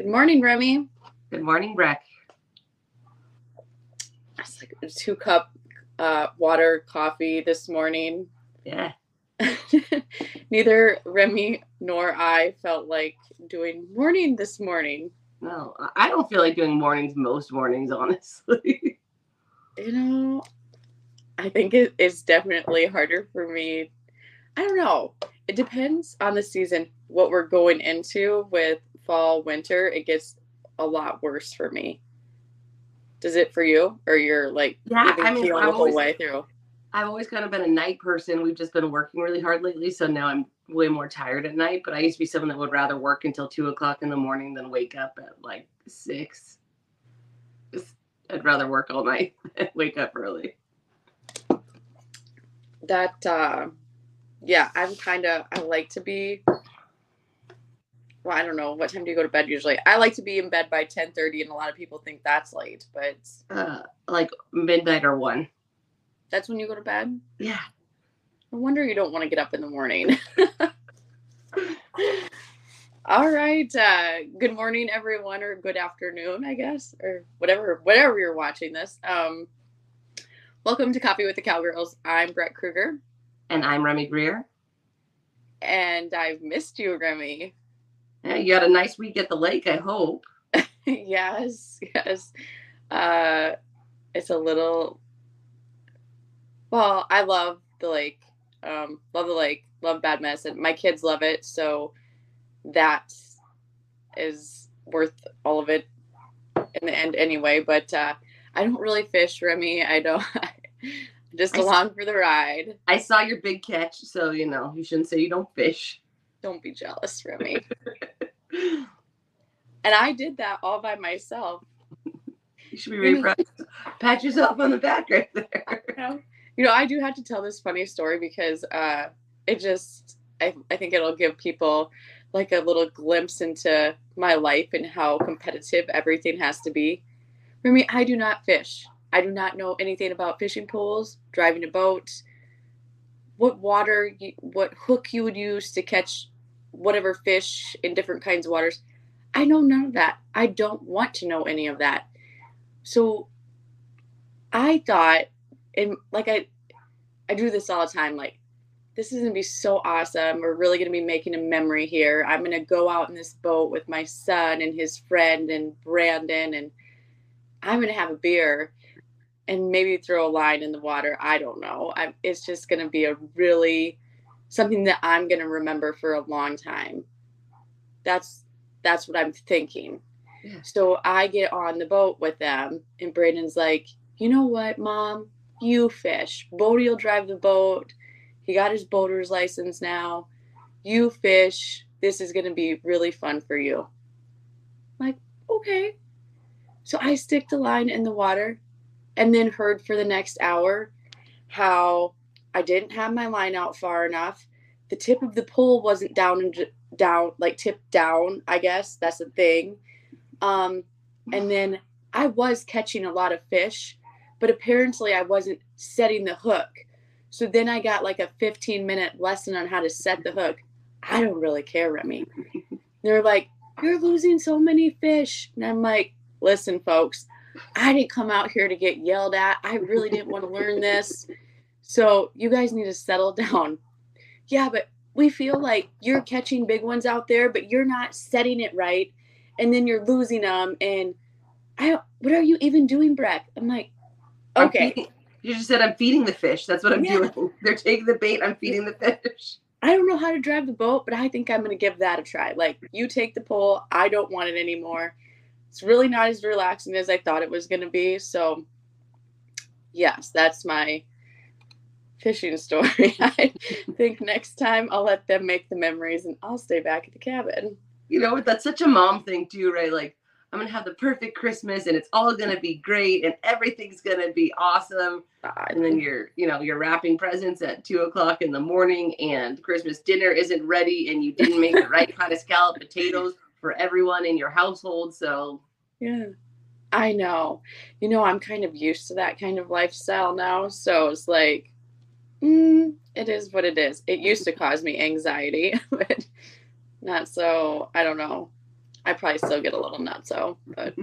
Good morning, Remy. Good morning, Breck. It's like a two cup uh, water coffee this morning. Yeah. Neither Remy nor I felt like doing morning this morning. No, I don't feel like doing mornings most mornings, honestly. You know, I think it is definitely harder for me. I don't know. It depends on the season, what we're going into with fall, winter. It gets a lot worse for me. Does it for you, or you're like Yeah, I mean, I've the always- way through? I've always kind of been a night person. We've just been working really hard lately, so now I'm way more tired at night. But I used to be someone that would rather work until two o'clock in the morning than wake up at like six. I'd rather work all night than wake up early. that uh yeah i'm kind of i like to be well i don't know. What time do you go to bed usually? I like to be in bed by 10 30 and a lot of people think that's late but Uh, like midnight or one. that's when you go to bed? Yeah. no wonder you don't want to get up in the morning. All right uh good morning everyone or good afternoon i guess or whatever whatever you're watching this. Um welcome to coffee with the cowgirls. I'm Breck kruger And I'm Remy Greer. and i've missed you remy Yeah, you had a nice week at the lake, I hope. yes, yes. Uh, it's a little. Well, I love the lake. Um, love the lake. Love Bad Medicine. My kids love it, so that is worth all of it in the end, anyway. But uh, I don't really fish, Remy. I don't. just I along for the ride. I saw your big catch, so you know you shouldn't say you don't fish. Don't be jealous, Remy. and I did that all by myself. You should be really proud. Pat yourself on the back right there. know? You know, I do have to tell this funny story because uh, it just, I, I think it'll give people like a little glimpse into my life and how competitive everything has to be. For me, I do not fish. I do not know anything about fishing pools, driving a boat, what water, you, what hook you would use to catch whatever fish in different kinds of waters. I know none of that. I don't want to know any of that. So I thought, and like I, I do this all the time. Like, this is gonna be so awesome. We're really gonna be making a memory here. I'm gonna go out in this boat with my son and his friend and Brandon, and I'm gonna have a beer and maybe throw a line in the water. I don't know. I, it's just gonna be a really something that I'm gonna remember for a long time. That's that's what I'm thinking. Yeah. So I get on the boat with them, and Braden's like, you know what, mom? You fish. Bodie will drive the boat. He got his boater's license now. You fish. This is going to be really fun for you. I'm like, okay. So I stick the line in the water and then heard for the next hour how I didn't have my line out far enough. The tip of the pole wasn't down and down, like tipped down, I guess. That's the thing. Um, and then I was catching a lot of fish, but apparently I wasn't setting the hook. So then I got like a 15 minute lesson on how to set the hook. I don't really care, Remy. They're like, You're losing so many fish. And I'm like, Listen, folks, I didn't come out here to get yelled at. I really didn't want to learn this. So you guys need to settle down. Yeah, but we feel like you're catching big ones out there, but you're not setting it right. And then you're losing them. And I what are you even doing, Breck? I'm like, I'm okay. feeding- you just said I'm feeding the fish. That's what I'm Yeah. doing. They're taking the bait. I'm feeding the fish. I don't know how to drive the boat, but I think I'm going to give that a try. Like, you take the pole. I don't want it anymore. It's really not as relaxing as I thought it was going to be. So, yes, that's my fishing story. I think next time I'll let them make the memories and I'll stay back at the cabin. You know, that's such a mom thing too, right? Like I'm gonna have the perfect Christmas and it's all gonna be great and everything's gonna be awesome. And then you're, you know, you're wrapping presents at two o'clock in the morning and Christmas dinner isn't ready and you didn't make the right kind of scalloped potatoes for everyone in your household. So Yeah. I know. You know, I'm kind of used to that kind of lifestyle now. So it's like, mm, it is what it is. It used to cause me anxiety, but not so, I don't know. I probably still get a little nutso, but.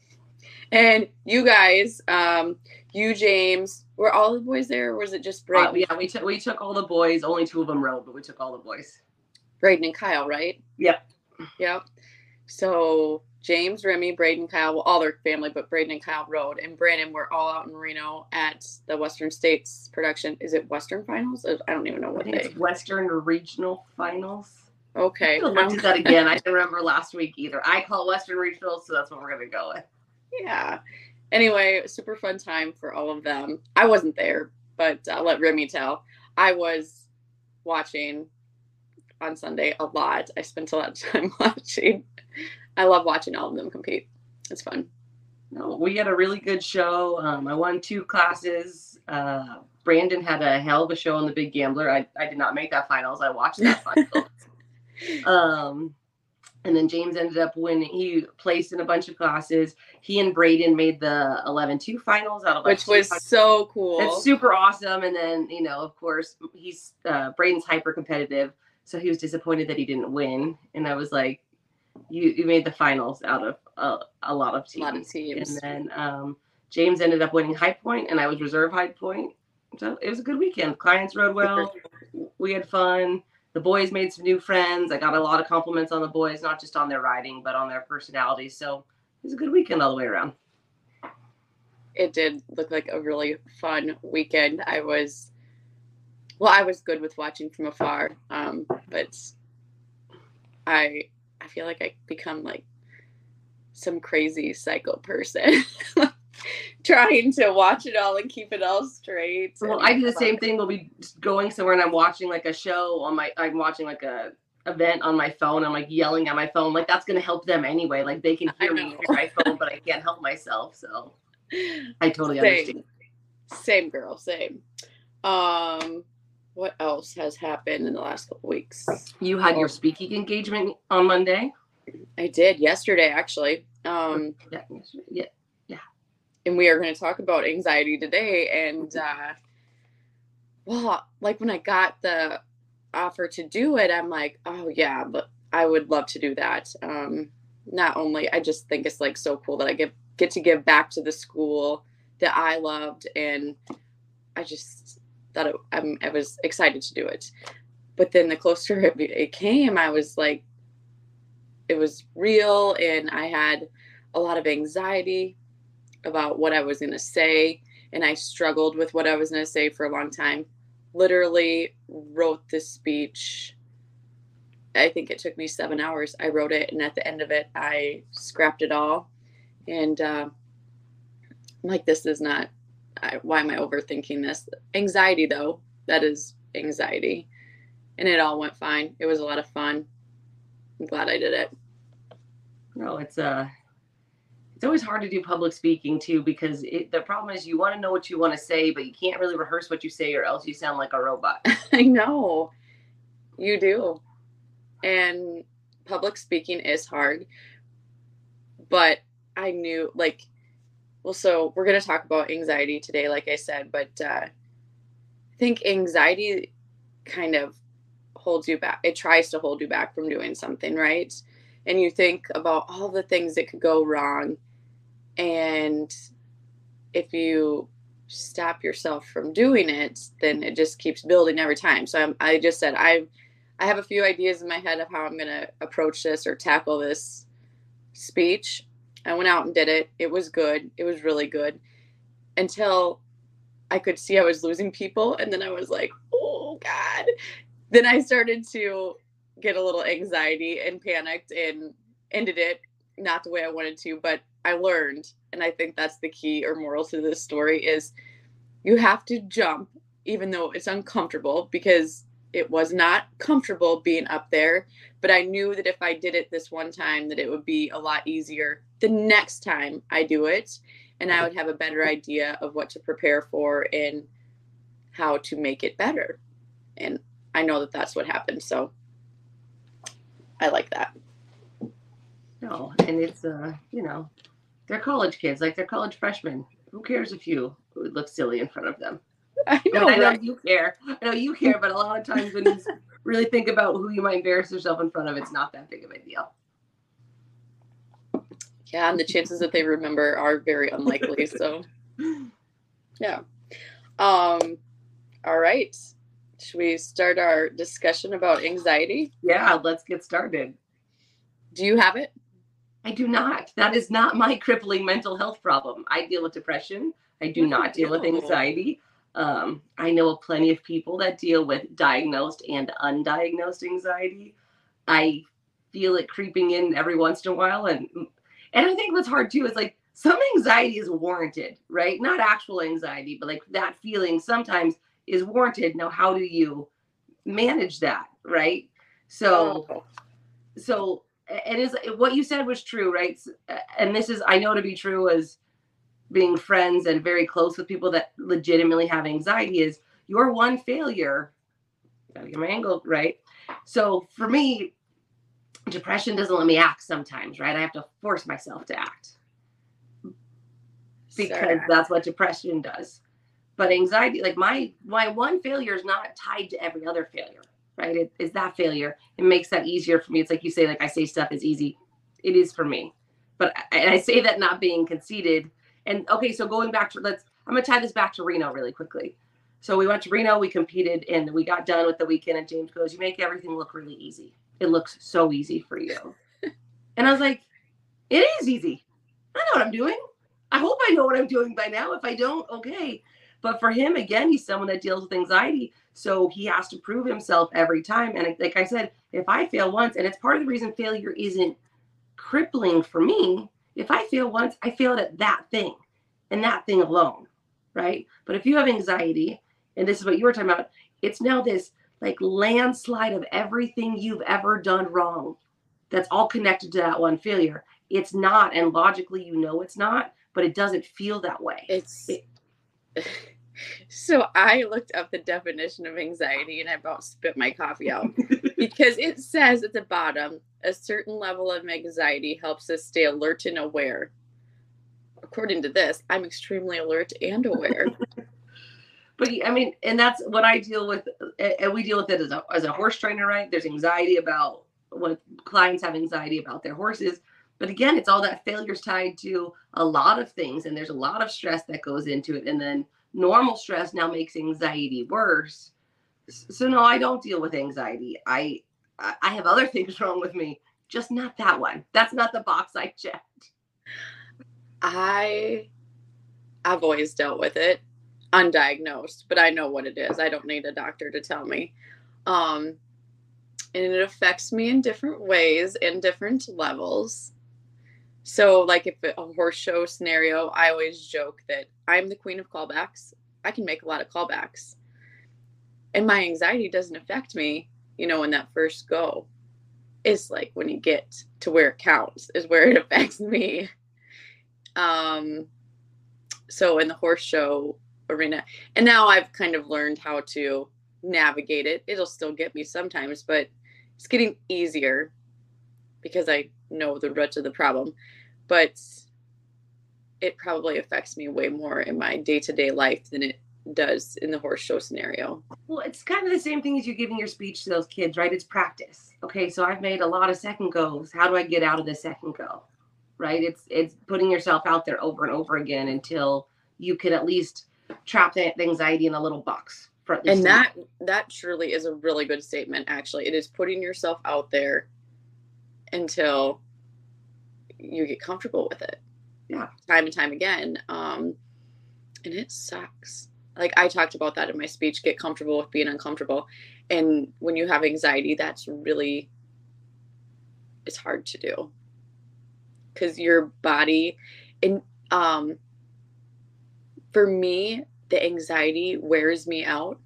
and you guys, um, you James, were all the boys there, or was it just Braden? Uh, yeah, we took we took all the boys. Only two of them rode, but we took all the boys. Braden and Kyle, right? Yep. Yep. So James, Remy, Braden, Kyle, well, all their family, but Braden and Kyle rode, and Brandon were all out in Reno at the Western States production. Is it Western Finals? I don't even know what it's Western Regional Finals. Okay. I looked at that again. I didn't remember last week either. I call Western Regional, so that's what we're gonna go with. Yeah. Anyway, super fun time for all of them. I wasn't there, but I'll let Remy tell. I was watching on Sunday a lot. I spent a lot of time watching. I love watching all of them compete. It's fun. No, we had a really good show. Um, I won two classes. Uh, Brandon had a hell of a show on the Big Gambler. I, I did not make that finals. I watched that finals. um, and then James ended up winning. He placed in a bunch of classes. He and Braden made the 11-2 finals out of which was finals. so cool. It's super awesome. And then you know, of course, he's uh, Braden's hyper competitive, so he was disappointed that he didn't win. And I was like, you you made the finals out of a, a lot of teams. A lot of teams. And then um, James ended up winning High Point, and I was reserve High Point. So it was a good weekend. Clients rode well. We had fun. The boys made some new friends. I got a lot of compliments on the boys, not just on their riding, but on their personalities. So it was a good weekend all the way around. It did look like a really fun weekend. I was, well, I was good with watching from afar, um, but I I feel like I become like some crazy psycho person. trying to watch it all and keep it all straight. Well, I do the same thing. We'll be going somewhere and I'm watching like a show on my I'm watching like a event on my phone. I'm like yelling at my phone. Like that's gonna help them anyway. Like they can hear me through my phone, but I can't help myself. So I totally same. understand. Same girl, same. Um what else has happened in the last couple weeks? You had your speaking engagement on Monday. I did yesterday, actually. Um, yeah, yeah, yeah. And we are going to talk about anxiety today. And uh, well, like when I got the offer to do it, I'm like, oh yeah, but I would love to do that. Um, not only, I just think it's like so cool that I get get to give back to the school that I loved, and I just that it, I was excited to do it. But then the closer it, it came, I was like, it was real, and I had a lot of anxiety about what I was going to say, and I struggled with what I was going to say for a long time. Literally wrote this speech. I think it took me seven hours. I wrote it, and at the end of it, I scrapped it all. And uh, I'm like, this is not I, why am I overthinking this? Anxiety, though, that is anxiety. And it all went fine. It was a lot of fun. I'm glad I did it. No, it's uh it's always hard to do public speaking too because it, the problem is you want to know what you want to say, but you can't really rehearse what you say or else you sound like a robot. I know. You do. And public speaking is hard. But I knew like well, so we're going to talk about anxiety today, like I said, but uh, I think anxiety kind of holds you back. It tries to hold you back from doing something, right? And you think about all the things that could go wrong. And if you stop yourself from doing it, then it just keeps building every time. So I'm, I just said, I, I have a few ideas in my head of how I'm going to approach this or tackle this speech I went out and did it. It was good. It was really good until I could see I was losing people. And then I was like, oh, God. Then I started to get a little anxiety and panicked and ended it not the way I wanted to, but I learned. And I think that's the key or moral to this story is you have to jump even though it's uncomfortable because it was not comfortable being up there but i knew that if i did it this one time that it would be a lot easier the next time i do it. And i would have a better idea of what to prepare for and how to make it better. And i know that that's what happened so i like that. No and it's uh you know they're college kids like they're college freshmen. Who cares if you would look silly in front of them I know, I, mean, I know you care. I know you care, but a lot of times when you really think about who you might embarrass yourself in front of, it's not that big of a deal. Yeah, and the chances that they remember are very unlikely. So, yeah. Um, all right. Should we start our discussion about anxiety? Yeah, let's get started. Do you have it? I do not. That is not my crippling mental health problem. I deal with depression. I do not deal with anxiety. Um, I know plenty of people that deal with diagnosed and undiagnosed anxiety. I feel it creeping in every once in a while, and and I think what's hard too is like some anxiety is warranted, right? Not actual anxiety, but like that feeling sometimes is warranted. Now, how do you manage that, right? So, oh. so it is what you said was true, right? And this is I know to be true as being friends and very close with people that legitimately have anxiety is your one failure. Gotta get my angle right. So for me, depression doesn't let me act sometimes, right? I have to force myself to act because that's what depression does. But anxiety, like my my one failure is not tied to every other failure, right? It is that failure. It makes that easier for me. It's like you say, like I say stuff is easy. It is for me. But and I say that not being conceited. And okay, so going back to let's I'm gonna tie this back to Reno really quickly. So we went to Reno, we competed, and we got done with the weekend. And James goes, "You make everything look really easy. It looks so easy for you." and I was like, "It is easy. I know what I'm doing. I hope I know what I'm doing by now. If I don't, okay. But for him, again, he's someone that deals with anxiety. So he has to prove himself every time. And like I said, if I fail once, and it's part of the reason failure isn't crippling for me, if I feel once, I failed at that thing and that thing alone. Right. But if you have anxiety, and this is what you were talking about, it's now this like landslide of everything you've ever done wrong that's all connected to that one failure. It's not. And logically, you know it's not but it doesn't feel that way. It's it, so I looked up the definition of anxiety and I about spit my coffee out because it says at the bottom a certain level of anxiety helps us stay alert and aware. According to this, I'm extremely alert and aware. but I mean, and that's what I deal with, and we deal with it as a, as a horse trainer, right? There's anxiety about when clients have anxiety about their horses but again, it's all that failure's tied to a lot of things, and there's a lot of stress that goes into it. And then normal stress now makes anxiety worse. So no, I don't deal with anxiety. I I have other things wrong with me, just not that one. That's not the box I checked. I I've always dealt with it undiagnosed, but I know what it is. I don't need a doctor to tell me. Um and it affects me in different ways in different levels. So, like if a horse show scenario, I always joke that I'm the queen of callbacks. I can make a lot of callbacks. And my anxiety doesn't affect me, you know, in that first go. It's like when you get to where it counts is where it affects me. Um so in the horse show arena and now I've kind of learned how to navigate it. It'll still get me sometimes, but it's getting easier because I know the root of the problem, but it probably affects me way more in my day to day life than it does in the horse show scenario. Well, it's kind of the same thing as you giving your speech to those kids, right? It's practice. Okay, so I've made a lot of second goes. How do I get out of the second go? Right? It's it's putting yourself out there over and over again until you can at least trap that anxiety in a little box. and that that truly is a really good statement. Actually, it is putting yourself out there until you get comfortable with it. Yeah. Time and time again. Um, and it sucks. Like I talked about that in my speech, get comfortable with being uncomfortable. And when you have anxiety, that's really it's hard to do. Cause your body and um for me, the anxiety wears me out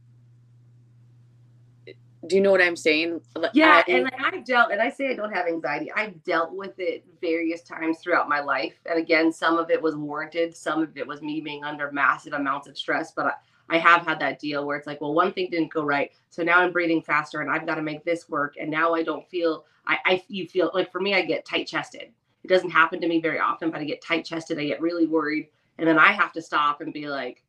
do you know what I'm saying? Yeah, I, and I've dealt, and I say I don't have anxiety. I've dealt with it various times throughout my life, and again, some of it was warranted, some of it was me being under massive amounts of stress. But I, I have had that deal where it's like, well, one thing didn't go right, so now I'm breathing faster, and I've got to make this work, and now I don't feel. I, I you feel like for me, I get tight chested. It doesn't happen to me very often, but I get tight chested. I get really worried, and then I have to stop and be like,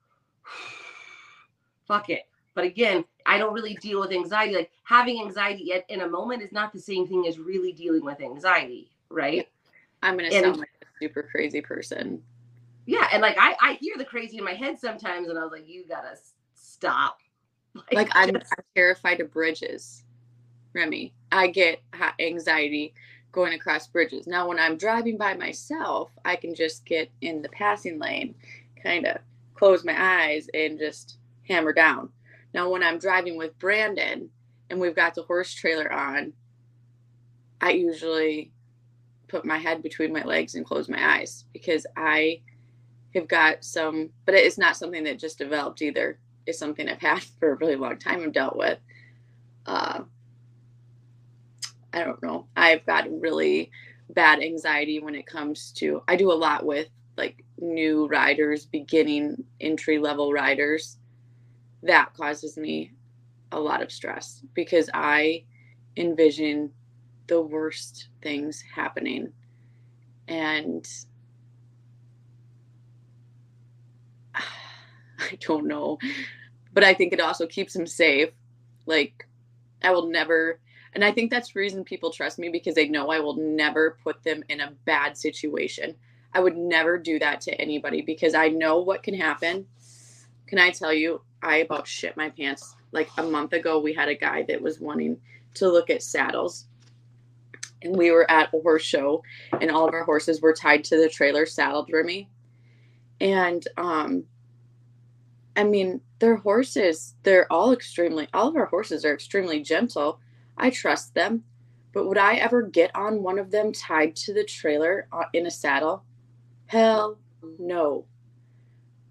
"Fuck it." But again, I don't really deal with anxiety. Like having anxiety at, in a moment is not the same thing as really dealing with anxiety, right? I'm going to sound like a super crazy person. Yeah, and like I, I hear the crazy in my head sometimes, and I was like, you gotta stop. Like, like I'm, I'm terrified of bridges, Remy. I get anxiety going across bridges. Now, when I'm driving by myself, I can just get in the passing lane, kind of close my eyes, and just hammer down. Now, when I'm driving with Brandon and we've got the horse trailer on, I usually put my head between my legs and close my eyes because I have got some, but it's not something that just developed either. It's something I've had for a really long time and dealt with. Uh, I don't know. I've got really bad anxiety when it comes to, I do a lot with like new riders, beginning entry level riders. That causes me a lot of stress because I envision the worst things happening. And I don't know. But I think it also keeps them safe. Like, I will never, and I think that's the reason people trust me because they know I will never put them in a bad situation. I would never do that to anybody because I know what can happen. Can I tell you, I about shit my pants. Like a month ago, we had a guy that was wanting to look at saddles. And we were at a horse show, and all of our horses were tied to the trailer, saddled Remy. And um, I mean, their horses, they're all extremely, all of our horses are extremely gentle. I trust them. But would I ever get on one of them tied to the trailer uh, in a saddle? Hell no.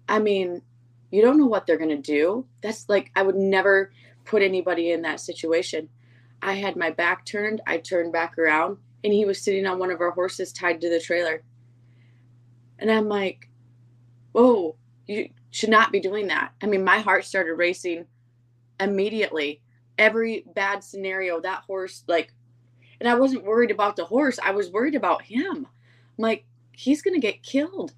I mean, you don't know what they're going to do. That's like, I would never put anybody in that situation. I had my back turned, I turned back around, and he was sitting on one of our horses tied to the trailer. And I'm like, whoa, you should not be doing that. I mean, my heart started racing immediately. Every bad scenario, that horse, like, and I wasn't worried about the horse, I was worried about him. I'm like, he's going to get killed.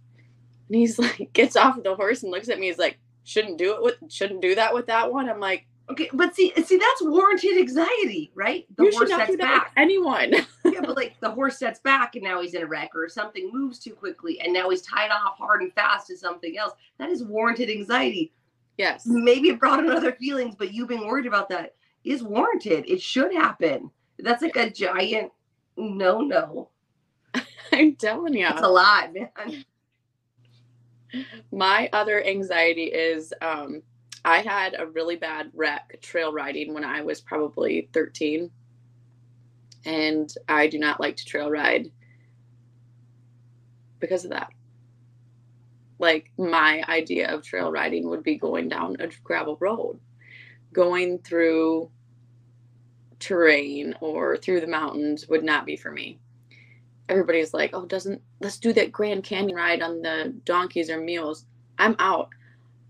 And he's like, gets off the horse and looks at me. He's like, shouldn't do it with, shouldn't do that with that one. I'm like, okay, but see, see, that's warranted anxiety, right? The you horse sets back. anyone. yeah, but like the horse sets back and now he's in a wreck, or something moves too quickly and now he's tied off hard and fast to something else. That is warranted anxiety. Yes. Maybe it brought on other feelings, but you being worried about that is warranted. It should happen. That's like a giant no no. I'm telling you. It's a lot, man. My other anxiety is um, I had a really bad wreck trail riding when I was probably 13. And I do not like to trail ride because of that. Like, my idea of trail riding would be going down a gravel road, going through terrain or through the mountains would not be for me everybody's like, oh, doesn't let's do that Grand Canyon ride on the donkeys or mules. I'm out.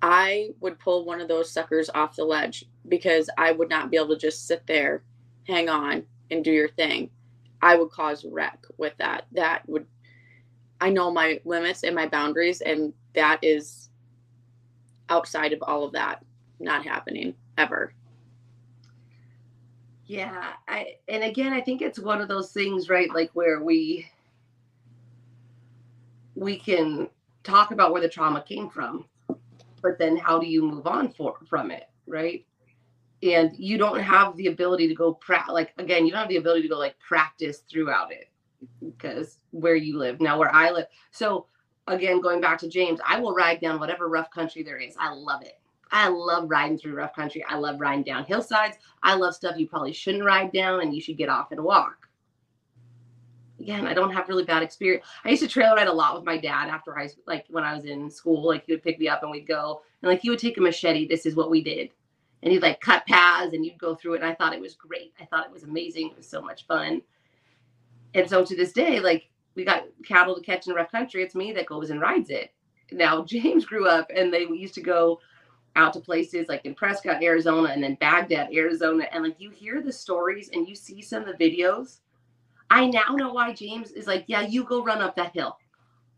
I would pull one of those suckers off the ledge because I would not be able to just sit there, hang on, and do your thing. I would cause wreck with that. That would, I know my limits and my boundaries, and that is outside of all of that not happening ever. Yeah, I and again I think it's one of those things, right? Like where we we can talk about where the trauma came from, but then how do you move on for from it, right? And you don't have the ability to go pra- like again, you don't have the ability to go like practice throughout it because where you live now, where I live. So again, going back to James, I will ride down whatever rough country there is. I love it. I love riding through rough country. I love riding down hillsides. I love stuff you probably shouldn't ride down and you should get off and walk. Again, I don't have really bad experience. I used to trail ride a lot with my dad after I like when I was in school. Like he would pick me up and we'd go and like he would take a machete. This is what we did. And he'd like cut paths and you'd go through it. And I thought it was great. I thought it was amazing. It was so much fun. And so to this day, like we got cattle to catch in rough country. It's me that goes and rides it. Now James grew up and they used to go out to places like in Prescott, Arizona, and then Bagdad, Arizona, and like you hear the stories and you see some of the videos. I now know why James is like, yeah, you go run up that hill.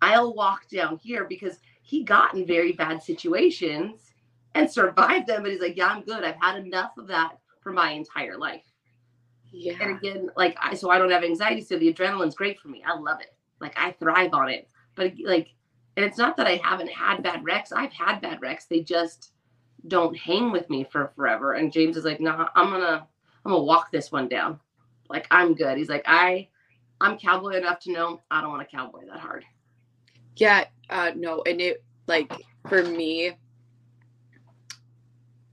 I'll walk down here because he got in very bad situations and survived them. But he's like, yeah, I'm good. I've had enough of that for my entire life. Yeah. And again, like I, so I don't have anxiety. So the adrenaline's great for me. I love it. Like I thrive on it. But like, and it's not that I haven't had bad wrecks. I've had bad wrecks. They just don't hang with me for forever. And James is like, nah, I'm gonna, I'm gonna walk this one down. Like I'm good. He's like, I, I'm cowboy enough to know I don't want to cowboy that hard. Yeah, uh, no, and it like for me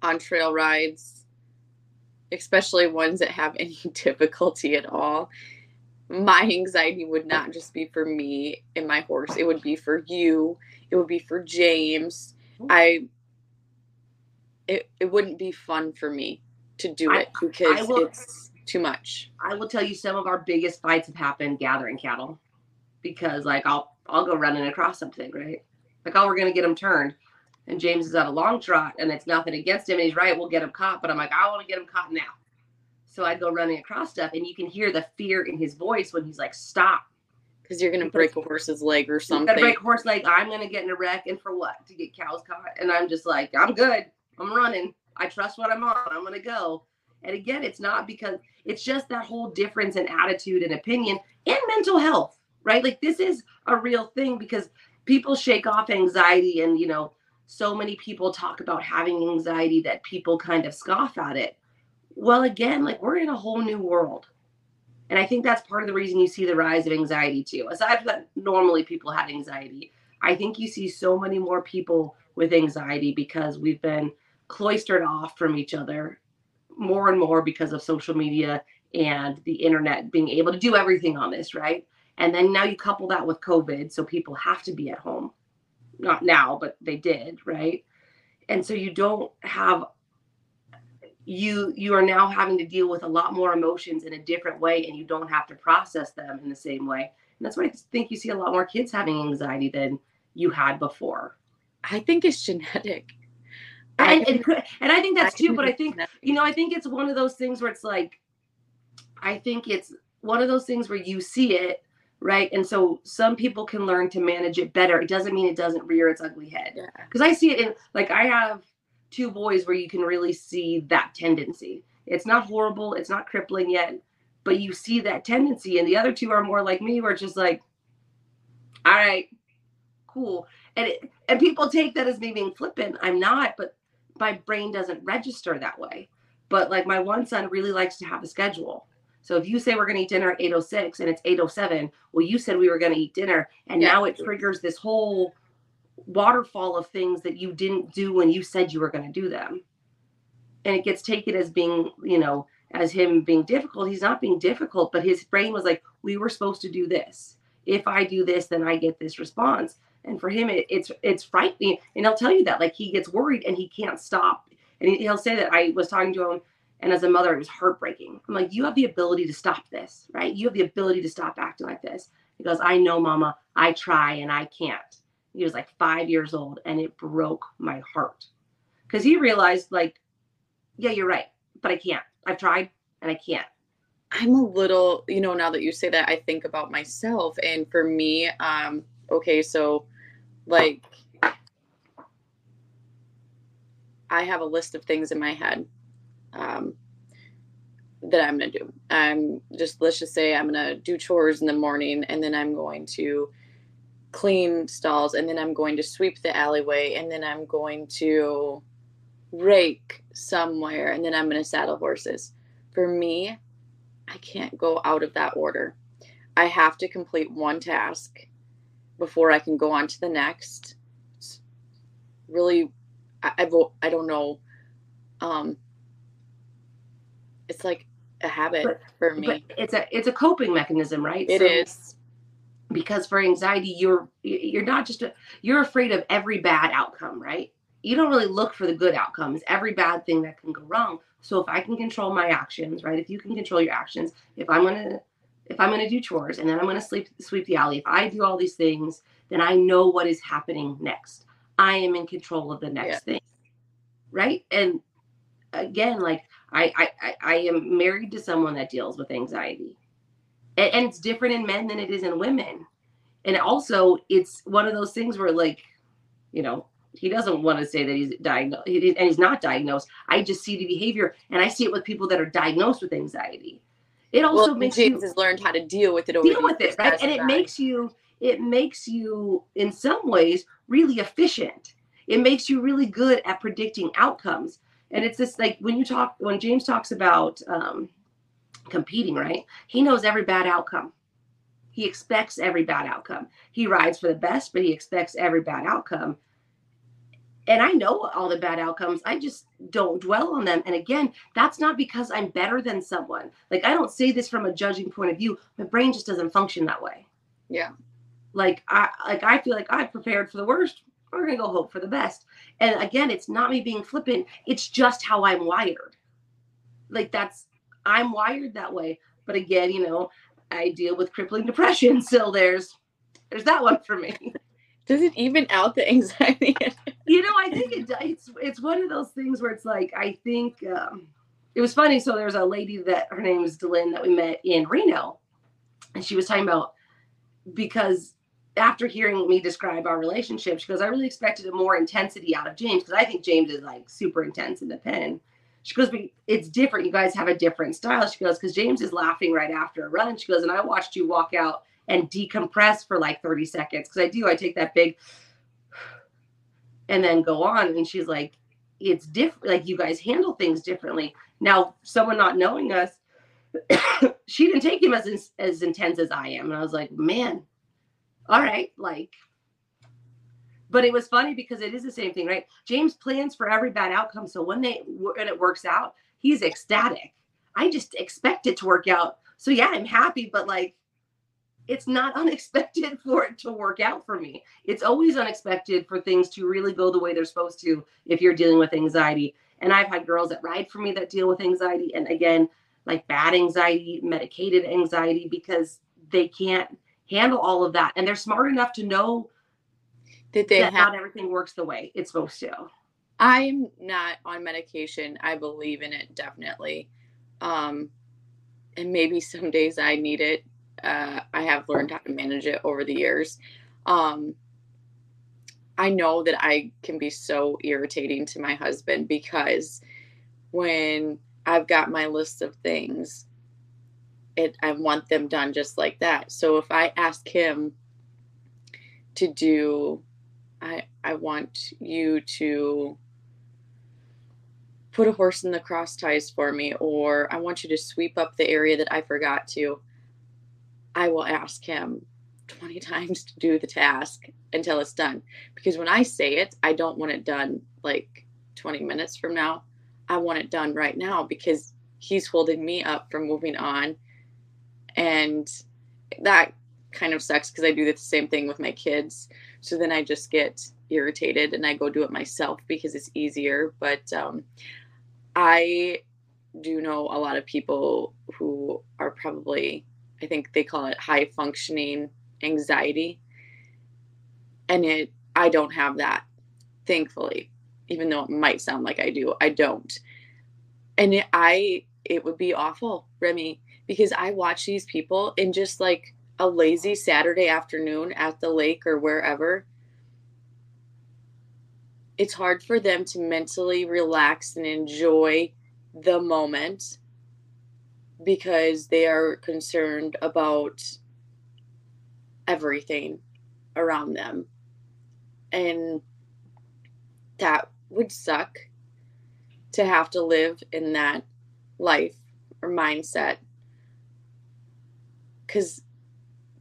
on trail rides, especially ones that have any difficulty at all, my anxiety would not just be for me and my horse. It would be for you. It would be for James. I it it wouldn't be fun for me to do it I, because I will, it's too much. I will tell you some of our biggest fights have happened gathering cattle because like I'll I'll go running across something, right? Like, oh, we're gonna get him turned. And James is at a long trot and it's nothing against him. And he's right, we'll get him caught. But I'm like, I want to get him caught now. So I'd go running across stuff, and you can hear the fear in his voice when he's like, "Stop." Because you're gonna break a horse's leg or something. Break a horse leg. I'm gonna get in a wreck, and for what? To get cows caught. And I'm just like, I'm good. I'm running. I trust what I'm on. I'm gonna go. And again, it's not because it's just that whole difference in attitude and opinion and mental health, right? Like this is a real thing because people shake off anxiety and you know, so many people talk about having anxiety that people kind of scoff at it. Well, again, like we're in a whole new world. And I think that's part of the reason you see the rise of anxiety too. Aside from that, normally people have anxiety. I think you see so many more people with anxiety because we've been cloistered off from each other more and more because of social media and the internet being able to do everything on this, right? And then now you couple that with COVID, so people have to be at home. Not now, but they did, right? And so you don't have you you are now having to deal with a lot more emotions in a different way and you don't have to process them in the same way and that's why i think you see a lot more kids having anxiety than you had before i think it's genetic and, and, and i think that's I too but i think you know i think it's one of those things where it's like i think it's one of those things where you see it right and so some people can learn to manage it better it doesn't mean it doesn't rear its ugly head because yeah. i see it in like i have two boys where you can really see that tendency. It's not horrible, it's not crippling yet, but you see that tendency. And the other two are more like me, where it's just like, all right, cool. And it, and people take that as me being flippant. I'm not, but my brain doesn't register that way. But like my one son really likes to have a schedule. So if you say we're going to eat dinner at 806 and it's 807, well, you said we were going to eat dinner, and yeah. now it triggers this whole waterfall of things that you didn't do when you said you were going to do them. And it gets taken as being, you know, as him being difficult. He's not being difficult, but his brain was like, we were supposed to do this. If I do this, then I get this response. And for him, it, it's it's frightening. And he'll tell you that, like he gets worried and he can't stop. And he, he'll say that I was talking to him, and as a mother, it was heartbreaking. I'm like, you have the ability to stop this, right? You have the ability to stop acting like this. He goes, I know, Mama. I try and I can't. He was like five years old, and it broke my heart because he realized, like, yeah, you're right, but I can't. I've tried and I can't. I'm a little, you know, now that you say that, I think about myself. And for me, um, okay, so like I have a list of things in my head um, that I'm gonna do. I'm just let's just say I'm gonna do chores in the morning, and then I'm going to clean stalls and then I'm going to sweep the alleyway and then I'm going to rake somewhere and then I'm going to saddle horses. For me, I can't go out of that order. I have to complete one task before I can go on to the next. It's really, I, I, I don't know. Um, it's like a habit but, for me. it's a it's a coping mechanism, right? It so, is because for anxiety you're you're not just a, you're afraid of every bad outcome right you don't really look for the good outcomes every bad thing that can go wrong so if i can control my actions right if you can control your actions if i'm to if i'm going to do chores and then i'm going to sleep sweep the alley if i do all these things then i know what is happening next. I am in control of the next yeah. thing. Right? And again like I, I i am married to someone that deals with anxiety. And, and it's different in men than it is in women. And also it's one of those things where like you know he doesn't want to say that he's diagnosed and he's not diagnosed. I just see the behavior and i see it with people that are diagnosed with anxiety it also well, makes James you has learned how to deal with it over deal with it, right? And it right. makes you it makes you in some ways really efficient. It makes you really good at predicting outcomes. And it's this like when you talk when James talks about um, competing, right? He knows every bad outcome. He expects every bad outcome. He rides for the best, but he expects every bad outcome. And I know all the bad outcomes. I just don't dwell on them. And again, that's not because I'm better than someone. Like I don't say this from a judging point of view. My brain just doesn't function that way. Yeah. Like I like I feel like I've prepared for the worst. We're gonna go hope for the best. And again, it's not me being flippant. It's just how I'm wired. Like that's I'm wired that way. But again, you know, I deal with crippling depression, so there's there's that one for me. Does it even out the anxiety? you know, I think it. It's it's one of those things where it's like I think um, it was funny. So there was a lady that her name is Delin that we met in Reno, and she was talking about because after hearing me describe our relationship, she goes, I really expected a more intensity out of James because I think James is like super intense in the pen. She goes, but it's different. You guys have a different style. She goes, because James is laughing right after a run. She goes, and I watched you walk out and decompress for like 30 seconds because I do. I take that big and then go on. And she's like, it's different. Like you guys handle things differently. Now, someone not knowing us, she didn't take him as as intense as I am, and I was like, man, all right, like. But it was funny because it is the same thing, right? James plans for every bad outcome, so when they when it works out, he's ecstatic. I just expect it to work out. So yeah, I'm happy, but like it's not unexpected for it to work out for me. It's always unexpected for things to really go the way they're supposed to if you're dealing with anxiety. And I've had girls that ride for me that deal with anxiety. And again, like bad anxiety, medicated anxiety, because they can't handle all of that. And they're smart enough to know Did they that have? not everything works the way it's supposed to. I'm not on medication. I believe in it definitely. Um, and maybe some days I need it. Uh, I have learned how to manage it over the years. Um, I know that I can be so irritating to my husband because when I've got my list of things, it I want them done just like that. So if I ask him to do I I want you to put a horse in the cross ties for me or I want you to sweep up the area that I forgot to. I will ask him 20 times to do the task until it's done because when I say it, I don't want it done like 20 minutes from now. I want it done right now because he's holding me up from moving on and that kind of sucks because I do the same thing with my kids. So then I just get irritated and I go do it myself because it's easier. But um, I do know a lot of people who are probably, I think they call it high functioning anxiety. And it, I don't have that, thankfully, even though it might sound like I do. I don't. And it, I, it would be awful, Remy, because I watch these people in just like a lazy Saturday afternoon at the lake or wherever, it's hard for them to mentally relax and enjoy the moment because they are concerned about everything around them. And that would suck to have to live in that life or mindset because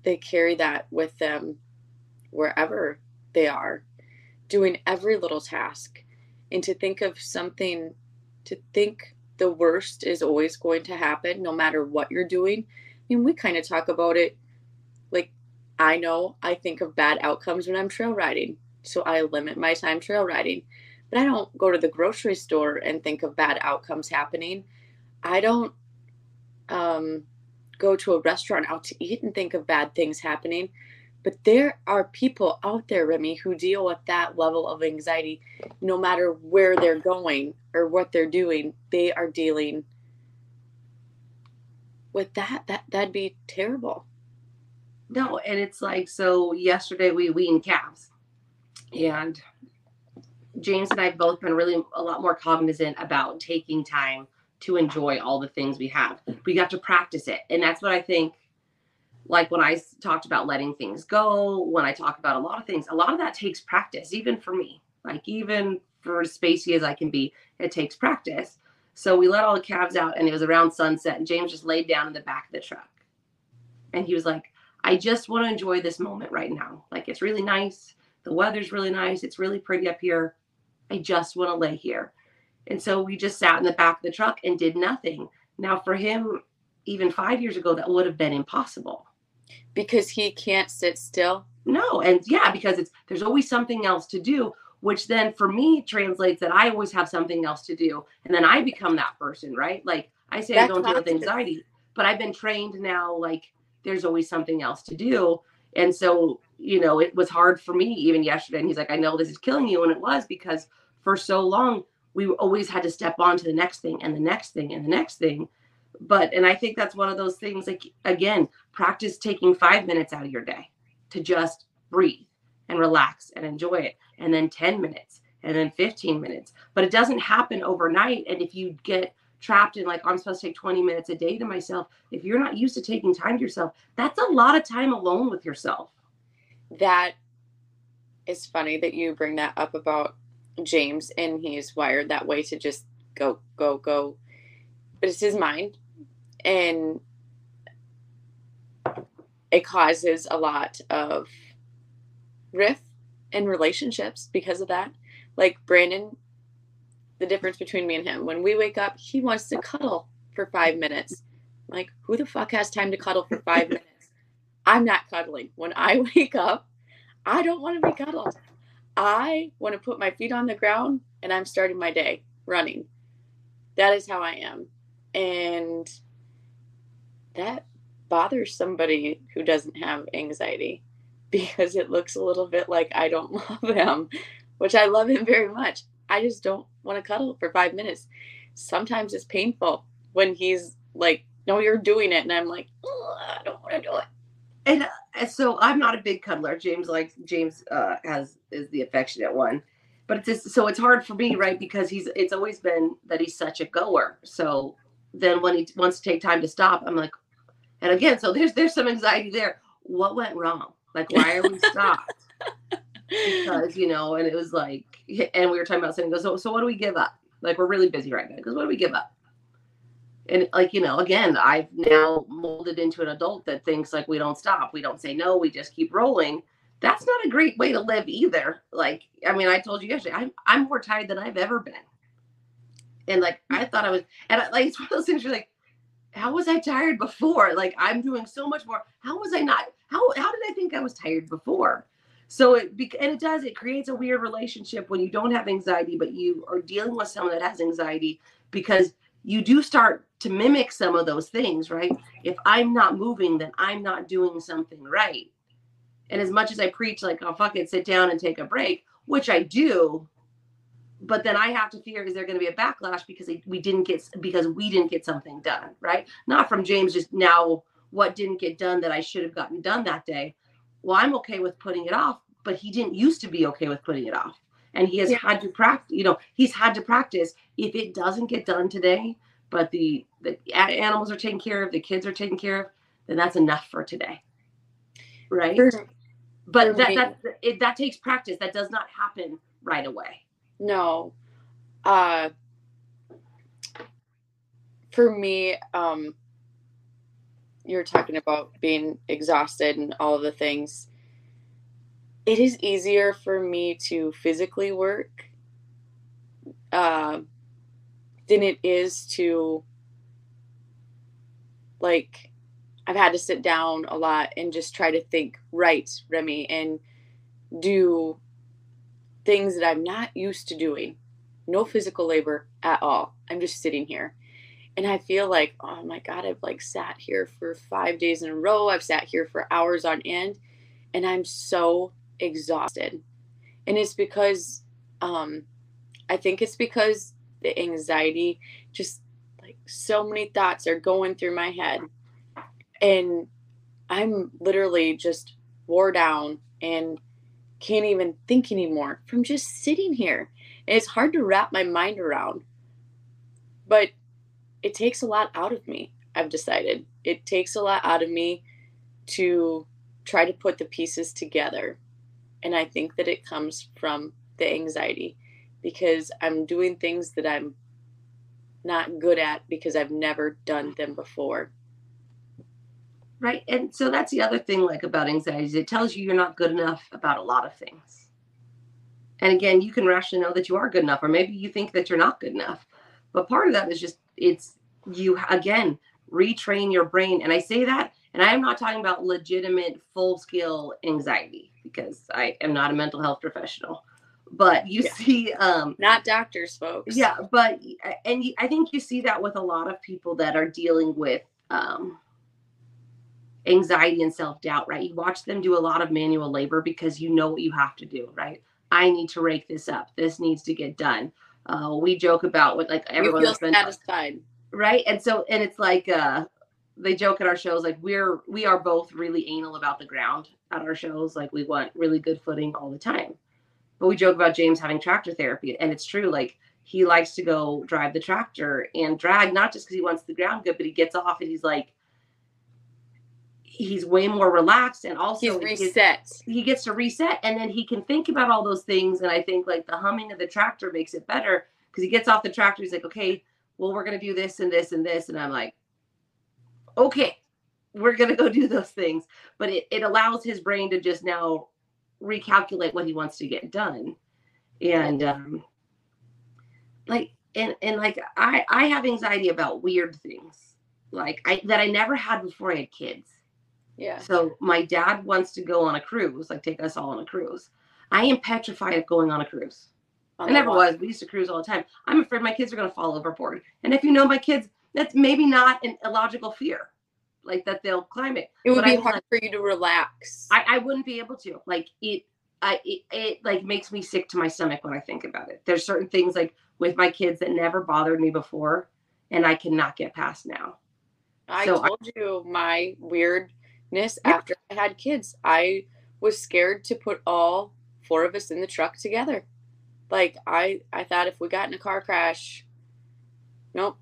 they carry that with them wherever they are, doing every little task. And to think of something, to think the worst is always going to happen no matter what you're doing. I mean, we kind of talk about it like I know I think of bad outcomes when I'm trail riding. So I limit my time trail riding. But I don't go to the grocery store and think of bad outcomes happening. I don't um, go to a restaurant out to eat and think of bad things happening. But there are people out there, Remy, who deal with that level of anxiety no matter where they're going or what they're doing. They are dealing with that. That that'd be terrible. No, and it's like so. Yesterday we weaned calves, and James and I have both been really a lot more cognizant about taking time to enjoy all the things we have. We got to practice it. And that's what I think like when I talked about letting things go, when I talk about a lot of things, a lot of that takes practice, even for me. Like even for as spacey as I can be, it takes practice. So we let all the calves out and it was around sunset and James just laid down in the back of the truck. And he was like, I just want to enjoy this moment right now. Like it's really nice. The weather's really nice. It's really pretty up here. I just want to lay here. And so we just sat in the back of the truck and did nothing. Now, for him, even five years ago, that would have been impossible. Because he can't sit still? No. And yeah, because it's there's always something else to do, which then for me translates that I always have something else to do. And then I become that person, right? Like I say That's I don't deal with anxiety, but I've been trained now, like there's always something else to do. And so, you know, it was hard for me even yesterday. And he's like, I know this is killing you. And it was because for so long, we always had to step on to the next thing and the next thing and the next thing. But, and I think that's one of those things, like, again, practice taking five minutes out of your day to just breathe and relax and enjoy it. And then 10 minutes and then 15 minutes. But it doesn't happen overnight. And if you get trapped in, like, oh, I'm supposed to take 20 minutes a day to myself, if you're not used to taking time to yourself, that's a lot of time alone with yourself. That is funny that you bring that up about James and he's wired that way to just go, go, go. But it's his mind. And it causes a lot of rift in relationships because of that. Like Brandon, the difference between me and him, when we wake up, he wants to cuddle for five minutes. like, who the fuck has time to cuddle for five minutes? I'm not cuddling. When I wake up, I don't want to be cuddled. I want to put my feet on the ground and I'm starting my day running. That is how I am. And that bothers somebody who doesn't have anxiety because it looks a little bit like I don't love him, which I love him very much. I just don't want to cuddle for five minutes. Sometimes it's painful when he's like, No, you're doing it. And I'm like, I don't want to do it. And uh, so I'm not a big cuddler. James likes James uh, has is the affectionate one, but it's just, so it's hard for me, right? Because he's it's always been that he's such a goer. So then when he wants to take time to stop, I'm like, and again, so there's there's some anxiety there. What went wrong? Like why are we stopped? because you know, and it was like, and we were talking about something. So so what do we give up? Like we're really busy right now. Because what do we give up? and like you know again i've now molded into an adult that thinks like we don't stop we don't say no we just keep rolling that's not a great way to live either like i mean i told you yesterday i'm, I'm more tired than i've ever been and like i hmm. thought i was and I, like it's one of those things you're like how was i tired before like i'm doing so much more how was i not how how did i think i was tired before so it and it does it creates a weird relationship when you don't have anxiety but you are dealing with someone that has anxiety because you do start to mimic some of those things, right? If I'm not moving, then I'm not doing something right. And as much as I preach, like, oh, fuck it, sit down and take a break, which I do, but then I have to fear is there going to be a backlash because we didn't get because we didn't get something done, right? Not from James, just now what didn't get done that I should have gotten done that day. Well, I'm okay with putting it off, but he didn't used to be okay with putting it off. And he has yeah. had to practice, you know, he's had to practice. If it doesn't get done today, but the the animals are taken care of, the kids are taken care of, then that's enough for today, right? For, but that that it, that takes practice. That does not happen right away. No, uh, for me, um, you're talking about being exhausted and all the things. It is easier for me to physically work. Uh, than it is to like I've had to sit down a lot and just try to think right, Remy, and do things that I'm not used to doing. No physical labor at all. I'm just sitting here. And I feel like, oh my God, I've like sat here for five days in a row. I've sat here for hours on end and I'm so exhausted. And it's because um I think it's because the anxiety, just like so many thoughts are going through my head. And I'm literally just wore down and can't even think anymore from just sitting here. And it's hard to wrap my mind around. But it takes a lot out of me. I've decided it takes a lot out of me to try to put the pieces together. And I think that it comes from the anxiety because I'm doing things that I'm not good at because I've never done them before. Right. And so that's the other thing like about anxiety is it tells you you're not good enough about a lot of things. And again, you can rationally know that you are good enough, or maybe you think that you're not good enough. But part of that is just it's you again retrain your brain. And I say that, and I am not talking about legitimate full scale anxiety because I am not a mental health professional. But you yeah. see, um, not doctors, folks. Yeah, but and you, I think you see that with a lot of people that are dealing with um, anxiety and self doubt, right? You watch them do a lot of manual labor because you know what you have to do, right? I need to rake this up. This needs to get done. Uh, we joke about what like everyone you feel satisfied, right? And so, and it's like uh, they joke at our shows like we're we are both really anal about the ground at our shows. Like we want really good footing all the time. But we joke about James having tractor therapy, and it's true. Like he likes to go drive the tractor and drag, not just because he wants the ground good, but he gets off and he's like, he's way more relaxed and also he's reset. He gets to reset and then he can think about all those things. And I think like the humming of the tractor makes it better because he gets off the tractor. He's like, okay, well, we're going to do this and this and this. And I'm like, okay, we're going to go do those things. But it, it allows his brain to just now recalculate what he wants to get done. And, um, like, and, and like, I, I have anxiety about weird things like I, that I never had before I had kids yeah. So my dad wants to go on a cruise, like take us all on a cruise. I am petrified of going on a cruise. I never was. We used to cruise all the time. I'm afraid my kids are going to fall overboard. And if you know my kids, that's maybe not an illogical fear, like that they'll climb it. It would but be I, hard for you to relax. I, I wouldn't be able to. Like it, I it, it like makes me sick to my stomach when I think about it. There's certain things like with my kids that never bothered me before, and I cannot get past now. I so told I, you my weird after I had kids. I was scared to put all four of us in the truck together. Like I I thought if we got in a car crash, nope.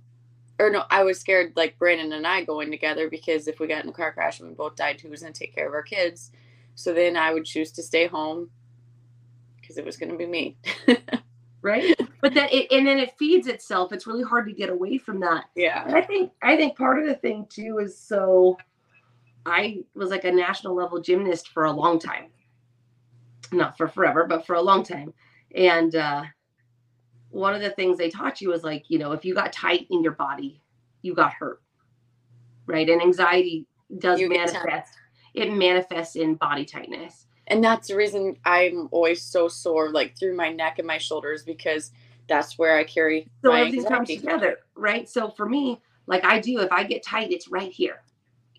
Or no, I was scared like Brandon and I going together because if we got in a car crash and we both died, who was gonna take care of our kids? So then I would choose to stay home because it was gonna be me. right but then it, and then it feeds itself it's really hard to get away from that yeah and i think i think part of the thing too is so I was like a national level gymnast for a long time. Not for forever, but for a long time. And uh, one of the things they taught you was like, you know, if you got tight in your body, you got hurt. Right. And anxiety does you manifest, it manifests in body tightness. And that's the reason I'm always so sore, like through my neck and my shoulders, because that's where I carry. So everything comes together, right? So for me, like I do, if I get tight, it's right here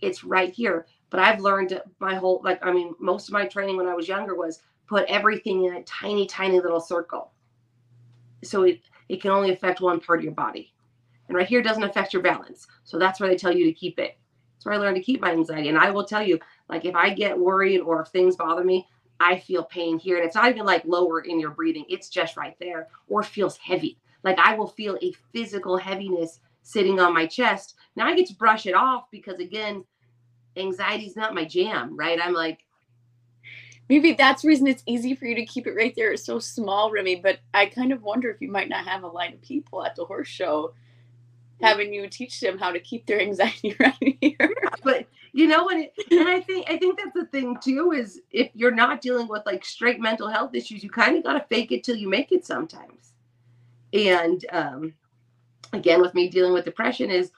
it's right here. But I've learned my whole like I mean most of my training when I was younger was put everything in a tiny tiny little circle. So it it can only affect one part of your body. And right here doesn't affect your balance. So that's where they tell you to keep it. That's where I learned to keep my anxiety. And I will tell you, like if I get worried or if things bother me, I feel pain here. And it's not even like lower in your breathing, it's just right there or feels heavy. Like I will feel a physical heaviness sitting on my chest. Now I get to brush it off because again, anxiety is not my jam, right? I'm like, maybe that's the reason it's easy for you to keep it right there. It's so small, Remy. But I kind of wonder if you might not have a line of people at the horse show having you teach them how to keep their anxiety right here. but you know what? and I think I think that's the thing too is if you're not dealing with like straight mental health issues, you kind of got to fake it till you make it sometimes. And um, again, with me dealing with depression is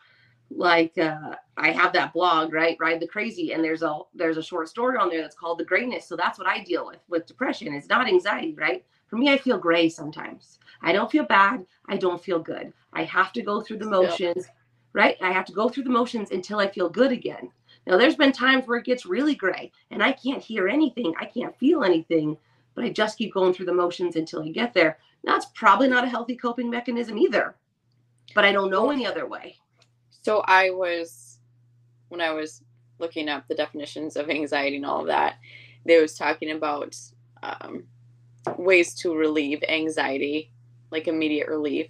like uh, I have that blog, right? Ride the Crazy, and there's a there's a short story on there that's called The Grayness. So that's what I deal with with depression. It's not anxiety, right? For me, I feel gray sometimes. I don't feel bad. I don't feel good. I have to go through the motions, right? I have to go through the motions until I feel good again. Now, there's been times where it gets really gray and I can't hear anything. I can't feel anything, but I just keep going through the motions until I get there. That's probably not a healthy coping mechanism either, but I don't know any other way. So I was when I was looking up the definitions of anxiety and all of that, they was talking about um, ways to relieve anxiety, like immediate relief.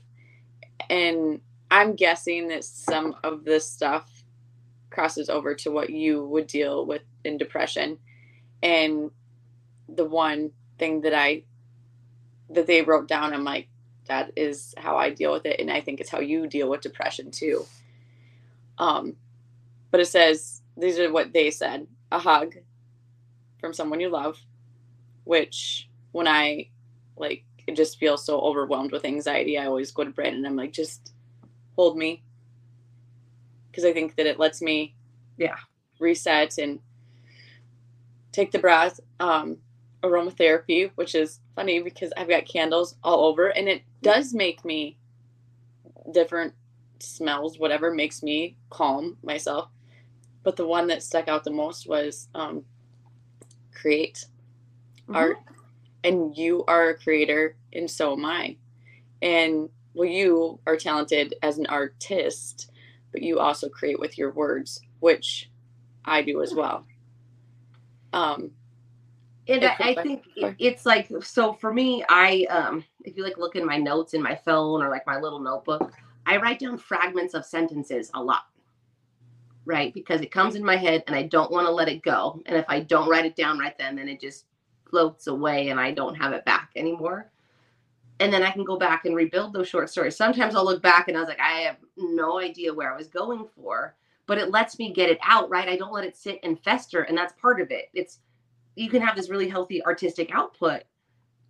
And I'm guessing that some of this stuff crosses over to what you would deal with in depression. And the one thing that I that they wrote down, I'm like, that is how I deal with it. And I think it's how you deal with depression too. Um, but it says these are what they said a hug from someone you love, which when I like it just feel so overwhelmed with anxiety, I always go to Brandon. I'm like, just hold me. Because I think that it lets me yeah reset and take the breath. Um, aromatherapy, which is funny because I've got candles all over and it does make me different smells, whatever makes me calm myself. But the one that stuck out the most was um, create mm-hmm. art. And you are a creator, and so am I. And well, you are talented as an artist, but you also create with your words, which I do as well. Um, and I, I, think it's like so for me i um if you like look in my notes in my phone or like my little notebook i write down fragments of sentences a lot right? Because it comes in my head and i don't want to let it go. And if i don't write it down right then then it just floats away and i don't have it back anymore. And then i can go back and rebuild those short stories. Sometimes i'll look back and i was like i have no idea where i was going for but it lets me get it out right? I don't let it sit and fester and that's part of it. It's you can have this really healthy artistic output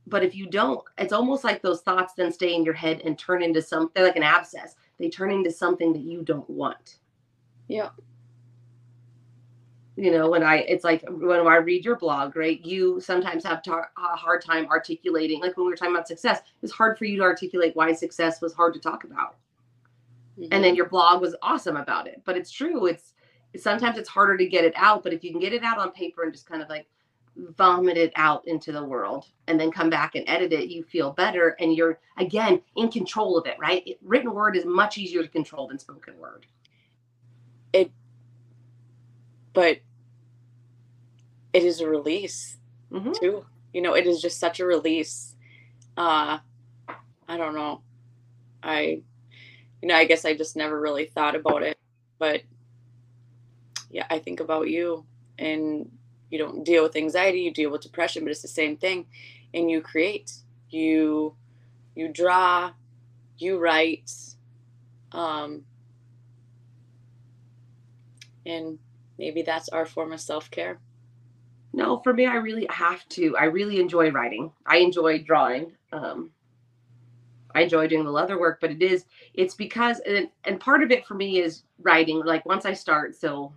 but if you don't it's almost like those thoughts then stay in your head and turn into something They're like an abscess. They turn into something that you don't want. Yeah. You know when i it's like when i read your blog right you sometimes have tar- a hard time articulating like when we were talking about success it's hard for you to articulate why success was hard to talk about. Mm-hmm. and then your blog was awesome about it but it's true it's sometimes it's harder to get it out but if you can get it out on paper and just kind of like vomit it out into the world and then come back and edit it, you feel better and you're again in control of it, right? It, written word is much easier to control than spoken word. It, but it is a release mm-hmm. too. You know, it is just such a release. Uh, I don't know. I, you know, I guess I just never really thought about it, but yeah, I think about you and you don't deal with anxiety you deal with depression but it's the same thing. And you create you you draw you write um and maybe that's our form of self-care. No for me i really have to i really enjoy writing. I enjoy drawing um i enjoy doing the leather work but it is it's because and, and part of it for me is writing. Like once i start so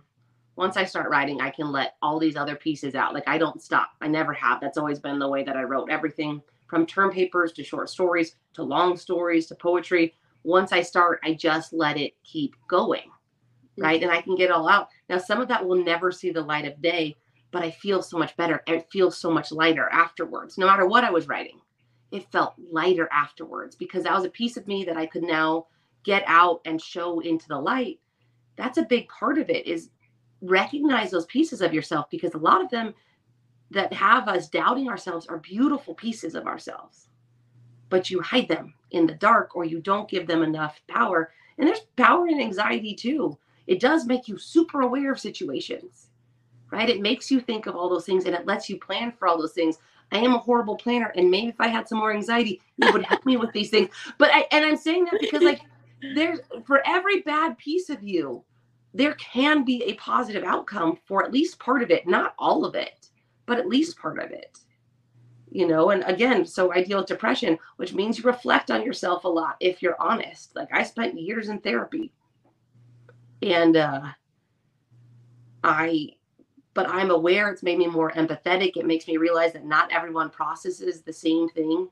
once I start writing, I can let all these other pieces out. Like I don't stop. I never have. That's always been the way that I wrote everything from term papers to short stories to long stories to poetry. Once I start, I just let it keep going. Right. Mm-hmm. And I can get it all out. Now, some of that will never see the light of day, but I feel so much better. It feels so much lighter afterwards, no matter what I was writing. It felt lighter afterwards because that was a piece of me that I could now get out and show into the light. That's a big part of it is recognize those pieces of yourself because a lot of them that have us doubting ourselves are beautiful pieces of ourselves. But you hide them in the dark or you don't give them enough power. And there's power in anxiety too. It does make you super aware of situations right? It makes you think of all those things and it lets you plan for all those things. I am a horrible planner and maybe if i had some more anxiety it would help me with these things. But i and i'm saying that because like there's for every bad piece of you there can be a positive outcome for at least part of it, not all of it, but at least part of it. You know, and again, so I deal with depression, which means you reflect on yourself a lot if you're honest. Like I spent years in therapy. And uh I but I'm aware it's made me more empathetic. It makes me realize that not everyone processes the same thing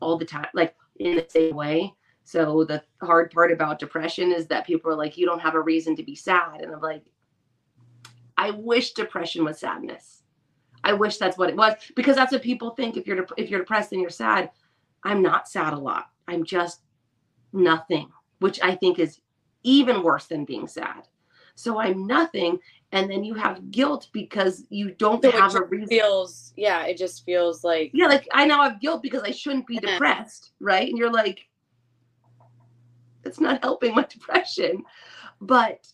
all the time, like in the same way. So the hard part about depression is that people are like, you don't have a reason to be sad. And I'm like, I wish depression was sadness. I wish that's what it was because that's what people think. If you're if you're depressed and you're sad, I'm not sad a lot. I'm just nothing, which I think is even worse than being sad. So I'm nothing, and then you have guilt because you don't so have a reason. Feels yeah, it just feels like yeah, like I now have guilt because I shouldn't be depressed, right? And you're like, it's not helping my depression. But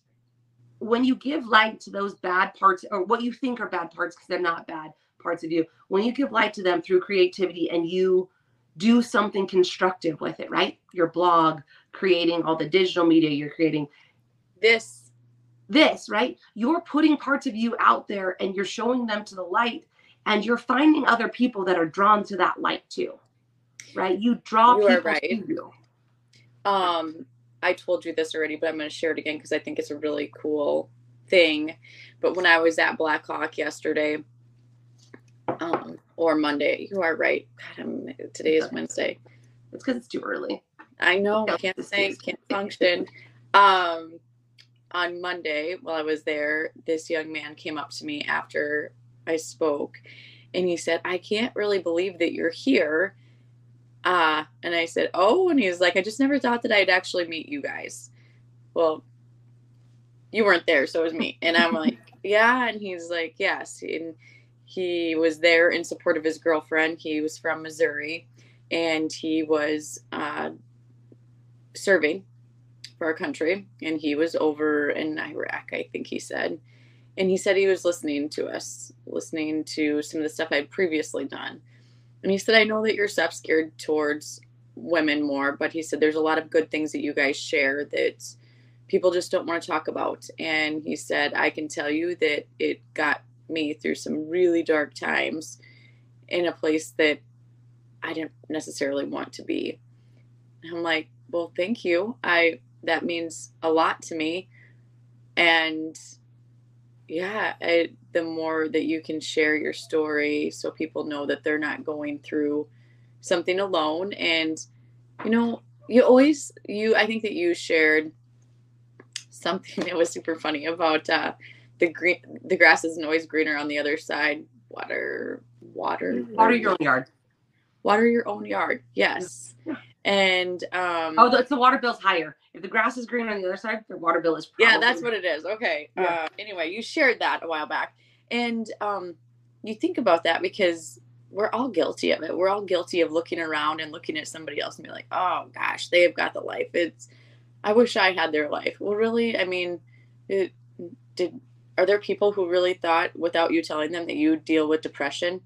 when you give light to those bad parts or what you think are bad parts because they're not bad parts of you, when you give light to them through creativity and you do something constructive with it, right? Your blog, creating all the digital media you're creating. This this, right? You're putting parts of you out there and you're showing them to the light and you're finding other people that are drawn to that light too. Right? You draw you people right. to you. Um I told you this already, but I'm going to share it again because I think it's a really cool thing. But when I was at Black Hawk yesterday, um, or Monday, you are right. God, I'm, today is Wednesday. It's because it's too early. I know. I can't think. Can't function. Um, on Monday, while I was there, this young man came up to me after I spoke, and he said, "I can't really believe that you're here." Uh, and I said, Oh, and he was like, I just never thought that I'd actually meet you guys. Well, you weren't there, so it was me. And I'm like, Yeah. And he's like, Yes. And he was there in support of his girlfriend. He was from Missouri and he was uh, serving for our country. And he was over in Iraq, I think he said. And he said he was listening to us, listening to some of the stuff I'd previously done and he said, I know that you're self geared towards women more, but he said there's a lot of good things that you guys share that people just don't want to talk about. And he said, I can tell you that it got me through some really dark times in a place that I didn't necessarily want to be. And I'm like, well, thank you. I that means a lot to me. And yeah, I, the more that you can share your story so people know that they're not going through something alone. And you know you always you i think that you shared something that was super funny about uh the green the grass isn't always greener on the other side water water. Water your own yard. Water your own yard yes. Yeah. and um oh it's the water bill's higher if the grass is green on the other side the water bill is yeah that's what it is okay yeah. uh anyway you shared that a while back and um, you think about that because we're all guilty of it. We're all guilty of looking around and looking at somebody else and be like, oh gosh, they have got the life. It's, I wish I had their life. Well, really, I mean, it, did are there people who really thought without you telling them that you deal with depression?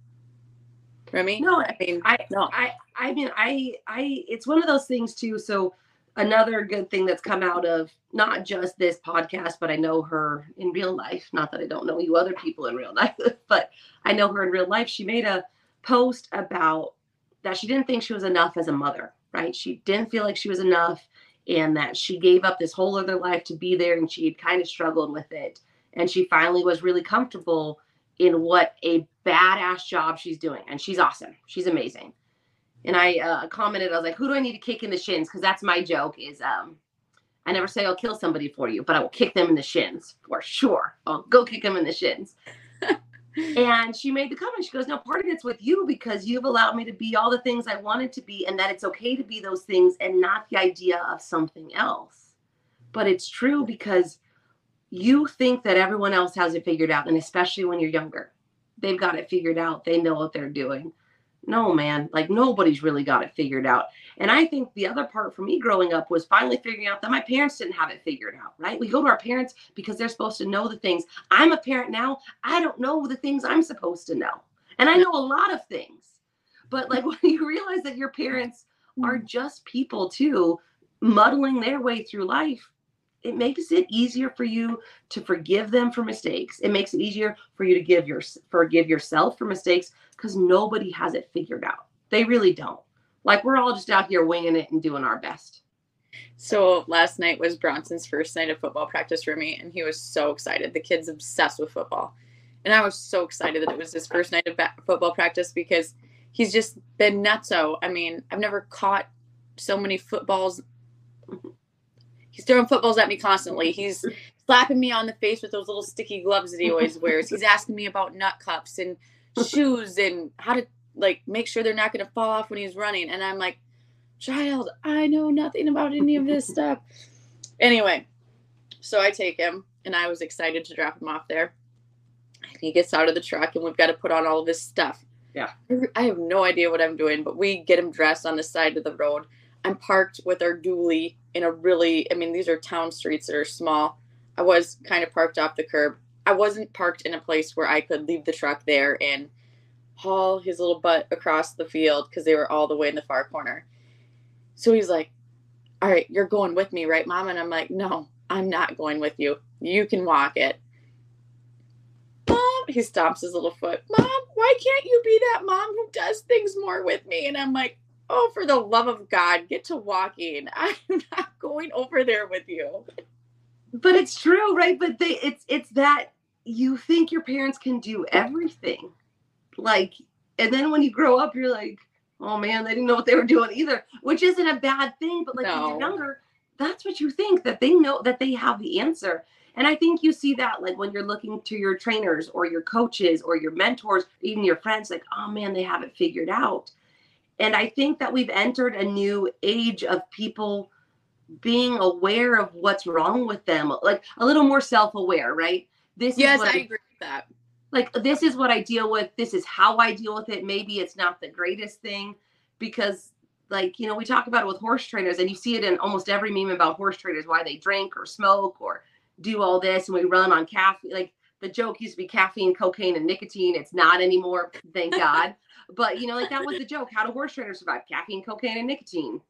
Remy? No, I mean, I no, I, I mean, I, I, it's one of those things too. So another good thing that's come out of not just this podcast, but I know her in real life. Not that I don't know you other people in real life, but I know her in real life. She made a post about that she didn't think she was enough as a mother, right? She didn't feel like she was enough and that she gave up this whole other life to be there and she had kind of struggled with it. And she finally was really comfortable in what a badass job she's doing. And she's awesome. She's amazing and I uh, commented, I was like, "Who do I need to kick in the shins?" Because that's my joke. Is um, I never say I'll kill somebody for you, but I will kick them in the shins for sure. I'll go kick them in the shins. and she made the comment. She goes, "No, part of it's with you because you've allowed me to be all the things I wanted to be, and that it's okay to be those things, and not the idea of something else." But it's true because you think that everyone else has it figured out, and especially when you're younger, they've got it figured out. They know what they're doing no man like nobody's really got it figured out. And i think the other part for me growing up was finally figuring out that my parents didn't have it figured out right? We go to our parents because they're supposed to know the things. I'm a parent now. I don't know the things i'm supposed to know. And i know a lot of things. But like when you realize that your parents are mm. just people too muddling their way through life it makes it easier for you to forgive them for mistakes. It makes it easier for you to give your forgive yourself for mistakes because nobody has it figured out. They really don't. Like we're all just out here winging it and doing our best. So last night was Bronson's first night of football practice for me, and he was so excited. The kid's obsessed with football, and I was so excited that it was his first night of football practice because he's just been nutso. I mean, I've never caught so many footballs He's throwing footballs at me constantly. He's slapping me on the face with those little sticky gloves that he always wears. He's asking me about nut cups and shoes and how to like make sure they're not going to fall off when he's running. And I'm like, child, I know nothing about any of this stuff. Anyway, so I take him and I was excited to drop him off there. And he gets out of the truck and we've got to put on all of his stuff. Yeah. I have no idea what I'm doing, but we get him dressed on the side of the road I'm parked with our dually in a really, I mean, these are town streets that are small. I was kind of parked off the curb. I wasn't parked in a place where I could leave the truck there and haul his little butt across the field because they were all the way in the far corner. So he's like, All right, you're going with me, right, mom? And I'm like, No, I'm not going with you. You can walk it. Mom, he stomps his little foot. Mom, why can't you be that mom who does things more with me? And I'm like, Oh, for the love of God, get to walking. I'm not going over there with you. But it's true, right? But they it's it's that you think your parents can do everything. Like, and then when you grow up, you're like, oh man, they didn't know what they were doing either, which isn't a bad thing. But like no. when you're younger, that's what you think that they know that they have the answer. And I think you see that like when you're looking to your trainers or your coaches or your mentors, even your friends, like, oh man, they have it figured out. And I think that we've entered a new age of people being aware of what's wrong with them, like a little more self-aware, right? This yes, I, I agree with that. Like this is what I deal with. This is how I deal with it. Maybe it's not the greatest thing because like you know we talk about it with horse trainers and you see it in almost every meme about horse trainers why they drink or smoke or do all this and we run on caffeine like the joke used to be caffeine cocaine and nicotine it's not anymore thank god but you know like that was the joke how do horse trainers survive caffeine cocaine and nicotine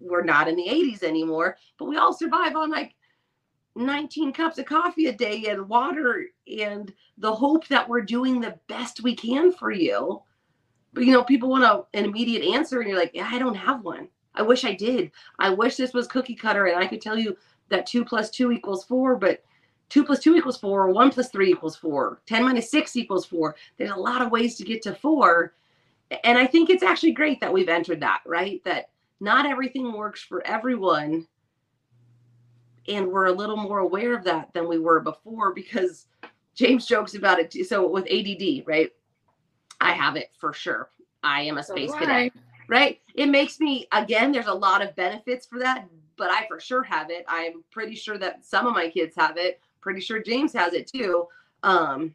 we're not in the 80s anymore, but we all survive on like 19 cups of coffee a day and water and the hope that we're doing the best we can for you. But you know, people want a, an immediate answer, and you're like, yeah, I don't have one. I wish I did. I wish this was cookie cutter and I could tell you that two plus two equals four, but two plus two equals four, one plus three equals four, 10 minus six equals four. There's a lot of ways to get to four. And I think it's actually great that we've entered that, right? That not everything works for everyone and we're a little more aware of that than we were before because James jokes about it too. So with ADD, right? I have it for sure. I am a space so cadet, right? It makes me again. There's a lot of benefits for that, but I for sure have it. I'm pretty sure that some of my kids have it. Pretty sure James has it too. Um,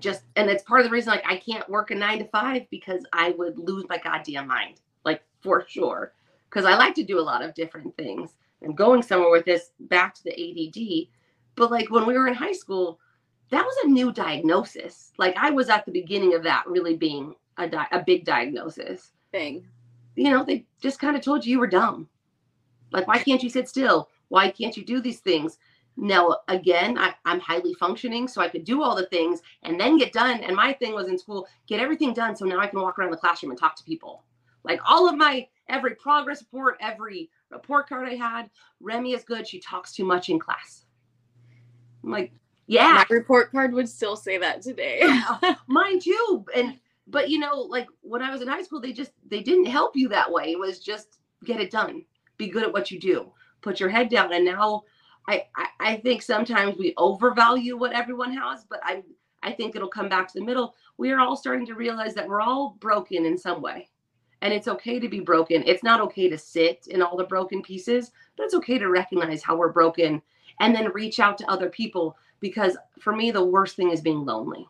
just and it's part of the reason like I can't work a nine to five because I would lose my goddamn mind like for sure because I like to do a lot of different things. I'm going somewhere with this back to the ADD. But like when we were in high school, that was a new diagnosis. Like I was at the beginning of that really being a, di- a big diagnosis thing. You know, they just kind of told you you were dumb. Like, why can't you sit still? Why can't you do these things? Now, again, I, I'm highly functioning, so I could do all the things and then get done. And my thing was in school, get everything done so now I can walk around the classroom and talk to people. Like all of my every progress report, every report card I had, Remy is good. She talks too much in class. I'm like, yeah. My report card would still say that today. Mine too. And but you know, like when I was in high school, they just they didn't help you that way. It was just get it done. Be good at what you do. Put your head down. And now I, I, I think sometimes we overvalue what everyone has, but I I think it'll come back to the middle. We are all starting to realize that we're all broken in some way and it's okay to be broken. It's not okay to sit in all the broken pieces, but it's okay to recognize how we're broken and then reach out to other people because for me the worst thing is being lonely.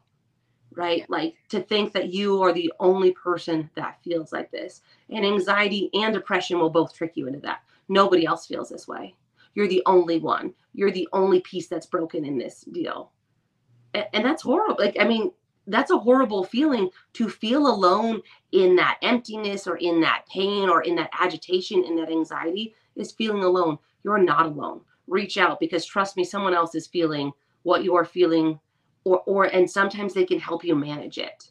Right? Like to think that you are the only person that feels like this. And anxiety and depression will both trick you into that. Nobody else feels this way. You're the only one. You're the only piece that's broken in this deal. And, and that's horrible. Like I mean, that's a horrible feeling to feel alone in that emptiness or in that pain or in that agitation in that anxiety is feeling alone you're not alone reach out because trust me someone else is feeling what you're feeling or or and sometimes they can help you manage it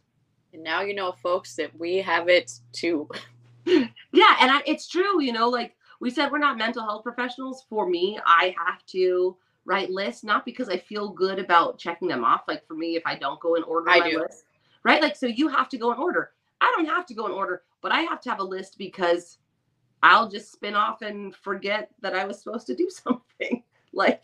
and now you know folks that we have it too yeah and I, it's true you know like we said we're not mental health professionals for me i have to write lists, not because I feel good about checking them off. Like for me, if I don't go in order, I my do. list, right? Like, so you have to go in order. I don't have to go in order, but I have to have a list because I'll just spin off and forget that I was supposed to do something. like,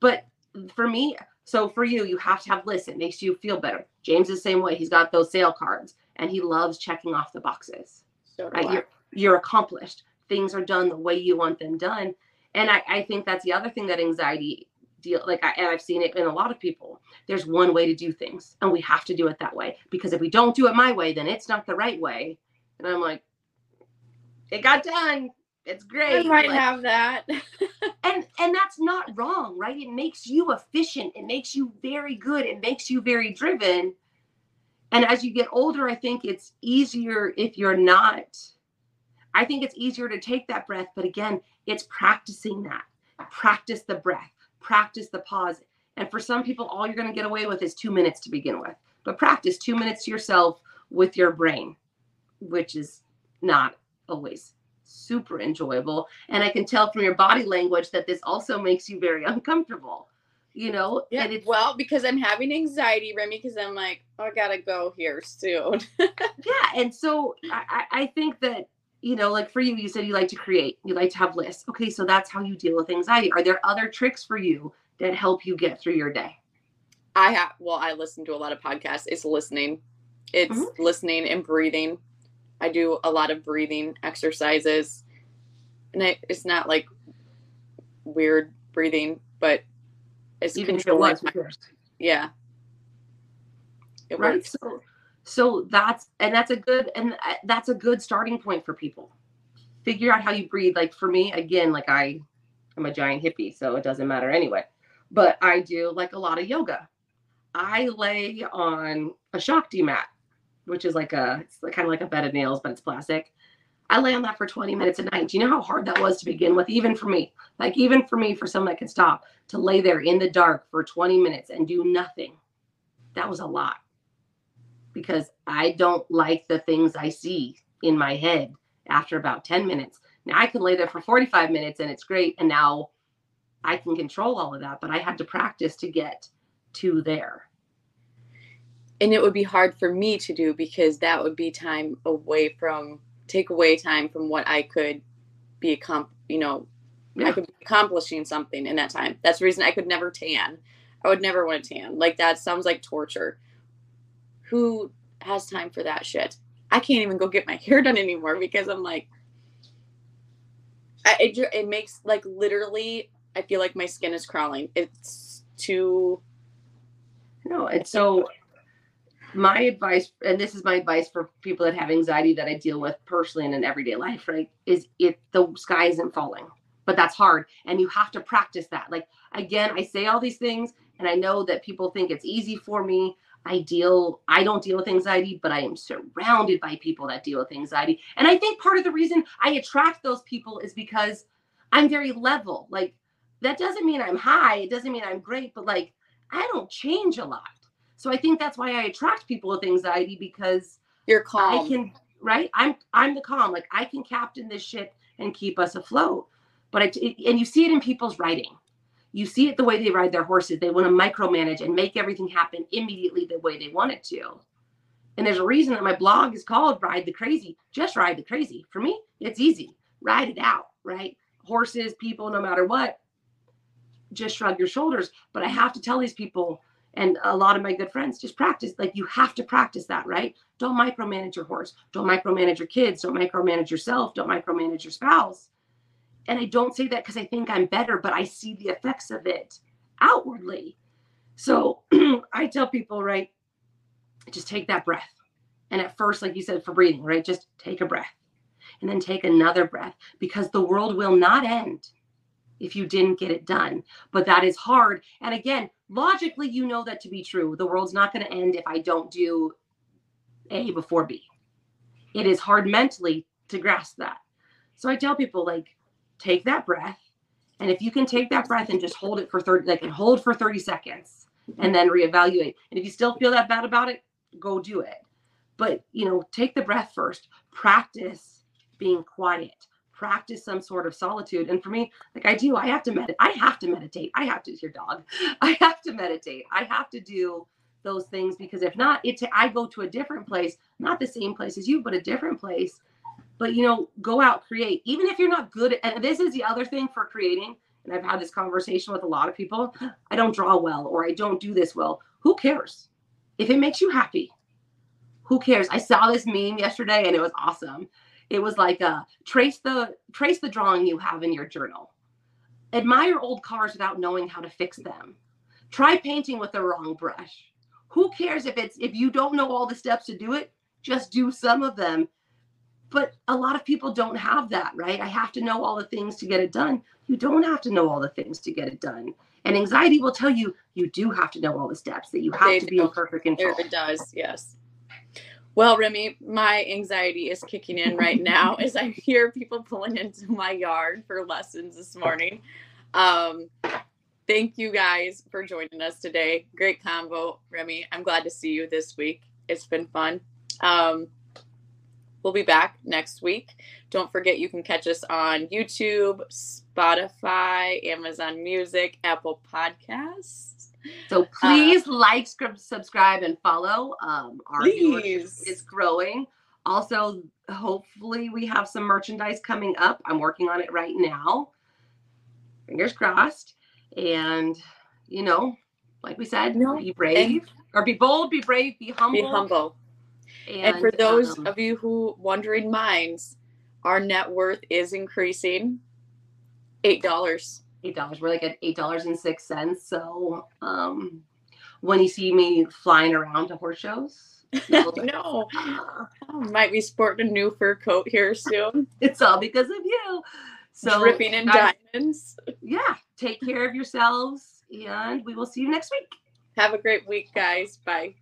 but for me, so for you, you have to have lists. It makes you feel better. James is the same way. He's got those sale cards and he loves checking off the boxes. So right? You're, you're accomplished. Things are done the way you want them done and I, I think that's the other thing that anxiety deal like I, and I've seen it in a lot of people. There's one way to do things, and we have to do it that way because if we don't do it my way, then it's not the right way. And I'm like, it got done. It's great. I might like, have that. and and that's not wrong, right? It makes you efficient. It makes you very good. It makes you very driven. And as you get older, I think it's easier if you're not. I think it's easier to take that breath, but again, it's practicing that. Practice the breath, practice the pause. And for some people, all you're going to get away with is two minutes to begin with. But practice two minutes to yourself with your brain, which is not always super enjoyable. And I can tell from your body language that this also makes you very uncomfortable. You know, yeah. well, because I'm having anxiety, Remy, because I'm like, oh, I gotta go here soon. yeah, and so I, I think that you know, like for you, you said you like to create, you like to have lists. Okay, so that's how you deal with anxiety. Are there other tricks for you that help you get through your day? I have, well, I listen to a lot of podcasts. It's listening, it's mm-hmm. listening and breathing. I do a lot of breathing exercises. And I, it's not like weird breathing, but it's even controlling. My, yeah. It right. Works. So, so that's and that's a good and uh, that's a good starting point for people. Figure out how you breathe. Like for me, again, like I, I'm a giant hippie, so it doesn't matter anyway. But I do like a lot of yoga. I lay on a Shakti mat which is like a it's kind of like a bed of nails, but it's plastic. I lay on that for 20 minutes a night. Do you know how hard that was to begin with, even for me? Like even for me, for someone that can stop to lay there in the dark for 20 minutes and do nothing. That was a lot because I don't like the things I see in my head after about 10 minutes. Now I can lay there for 45 minutes and it's great. And now I can control all of that, but I had to practice to get to there and it would be hard for me to do because that would be time away from take away time from what I could be accom- you know yeah. I could be accomplishing something in that time. That's the reason I could never tan. I would never want to tan. Like that sounds like torture. Who has time for that shit? I can't even go get my hair done anymore because I'm like I, it, it makes like literally I feel like my skin is crawling. It's too no, and so my advice, and this is my advice for people that have anxiety that I deal with personally in an everyday life, right? Is if the sky isn't falling, but that's hard. And you have to practice that. Like, again, I say all these things, and I know that people think it's easy for me. I deal, I don't deal with anxiety, but I am surrounded by people that deal with anxiety. And I think part of the reason I attract those people is because I'm very level. Like, that doesn't mean I'm high, it doesn't mean I'm great, but like, I don't change a lot. So I think that's why I attract people with anxiety because you're calm. I can right. I'm I'm the calm. Like I can captain this ship and keep us afloat. But I, it, and you see it in people's writing. You see it the way they ride their horses. They want to micromanage and make everything happen immediately the way they want it to. And there's a reason that my blog is called Ride the Crazy. Just ride the crazy. For me, it's easy. Ride it out, right? Horses, people, no matter what, just shrug your shoulders. But I have to tell these people and a lot of my good friends just practice like you have to practice that right don't micromanage your horse don't micromanage your kids don't micromanage yourself don't micromanage your spouse and i don't say that because i think i'm better but i see the effects of it outwardly so i tell people right just take that breath and at first like you said for breathing right just take a breath and then take another breath because the world will not end if you didn't get it done. But that is hard. And again, logically, you know that to be true. The world's not going to end if I don't do A before B. It is hard mentally to grasp that. So I tell people, like, take that breath. And if you can take that breath and just hold it for 30, like, hold for 30 seconds and then reevaluate. And if you still feel that bad about it, go do it. But, you know, take the breath first, practice being quiet practice some sort of solitude. And for me, like I do, I have to meditate. I have to meditate. I have to your dog. I have to meditate. I have to do those things because if not, it I go to a different place, not the same place as you, but a different place. But you know, go out, create. Even if you're not good at, and this is the other thing for creating. And I've had this conversation with a lot of people. I don't draw well or I don't do this well. Who cares? If it makes you happy, who cares? I saw this meme yesterday and it was awesome it was like uh, trace the trace the drawing you have in your journal admire old cars without knowing how to fix them try painting with the wrong brush who cares if it's if you don't know all the steps to do it just do some of them but a lot of people don't have that, right? I have to know all the things to get it done. You don't have to know all the things to get it done. And anxiety will tell you you do have to know all the steps, that you have They to be do. in perfect control. It does, yes. Well, Remy, my anxiety is kicking in right now as I hear people pulling into my yard for lessons this morning. Um, thank you guys for joining us today. Great convo, Remy. I'm glad to see you this week. It's been fun. Um, we'll be back next week. Don't forget you can catch us on YouTube, Spotify, Amazon Music, Apple Podcasts. So please like, subscribe, and follow. Um, our Please. is growing. Also, hopefully, we have some merchandise coming up. I'm working on it right now. Fingers crossed. And you know, like we said, No, be brave or be bold, be brave, be humble. Be humble. And, for those um, of you who wondering minds, our net worth is increasing. Eight dollars. eight dollars. We're like at eight dollars and six cents. So um, when you see me flying around to horse shows, you'll be like, no, "Ah." Might be sporting a new fur coat here soon. it's all because of you. So dripping in guys, diamonds. yeah, take care of yourselves, and we will see you next week. Have a great week, guys. Bye.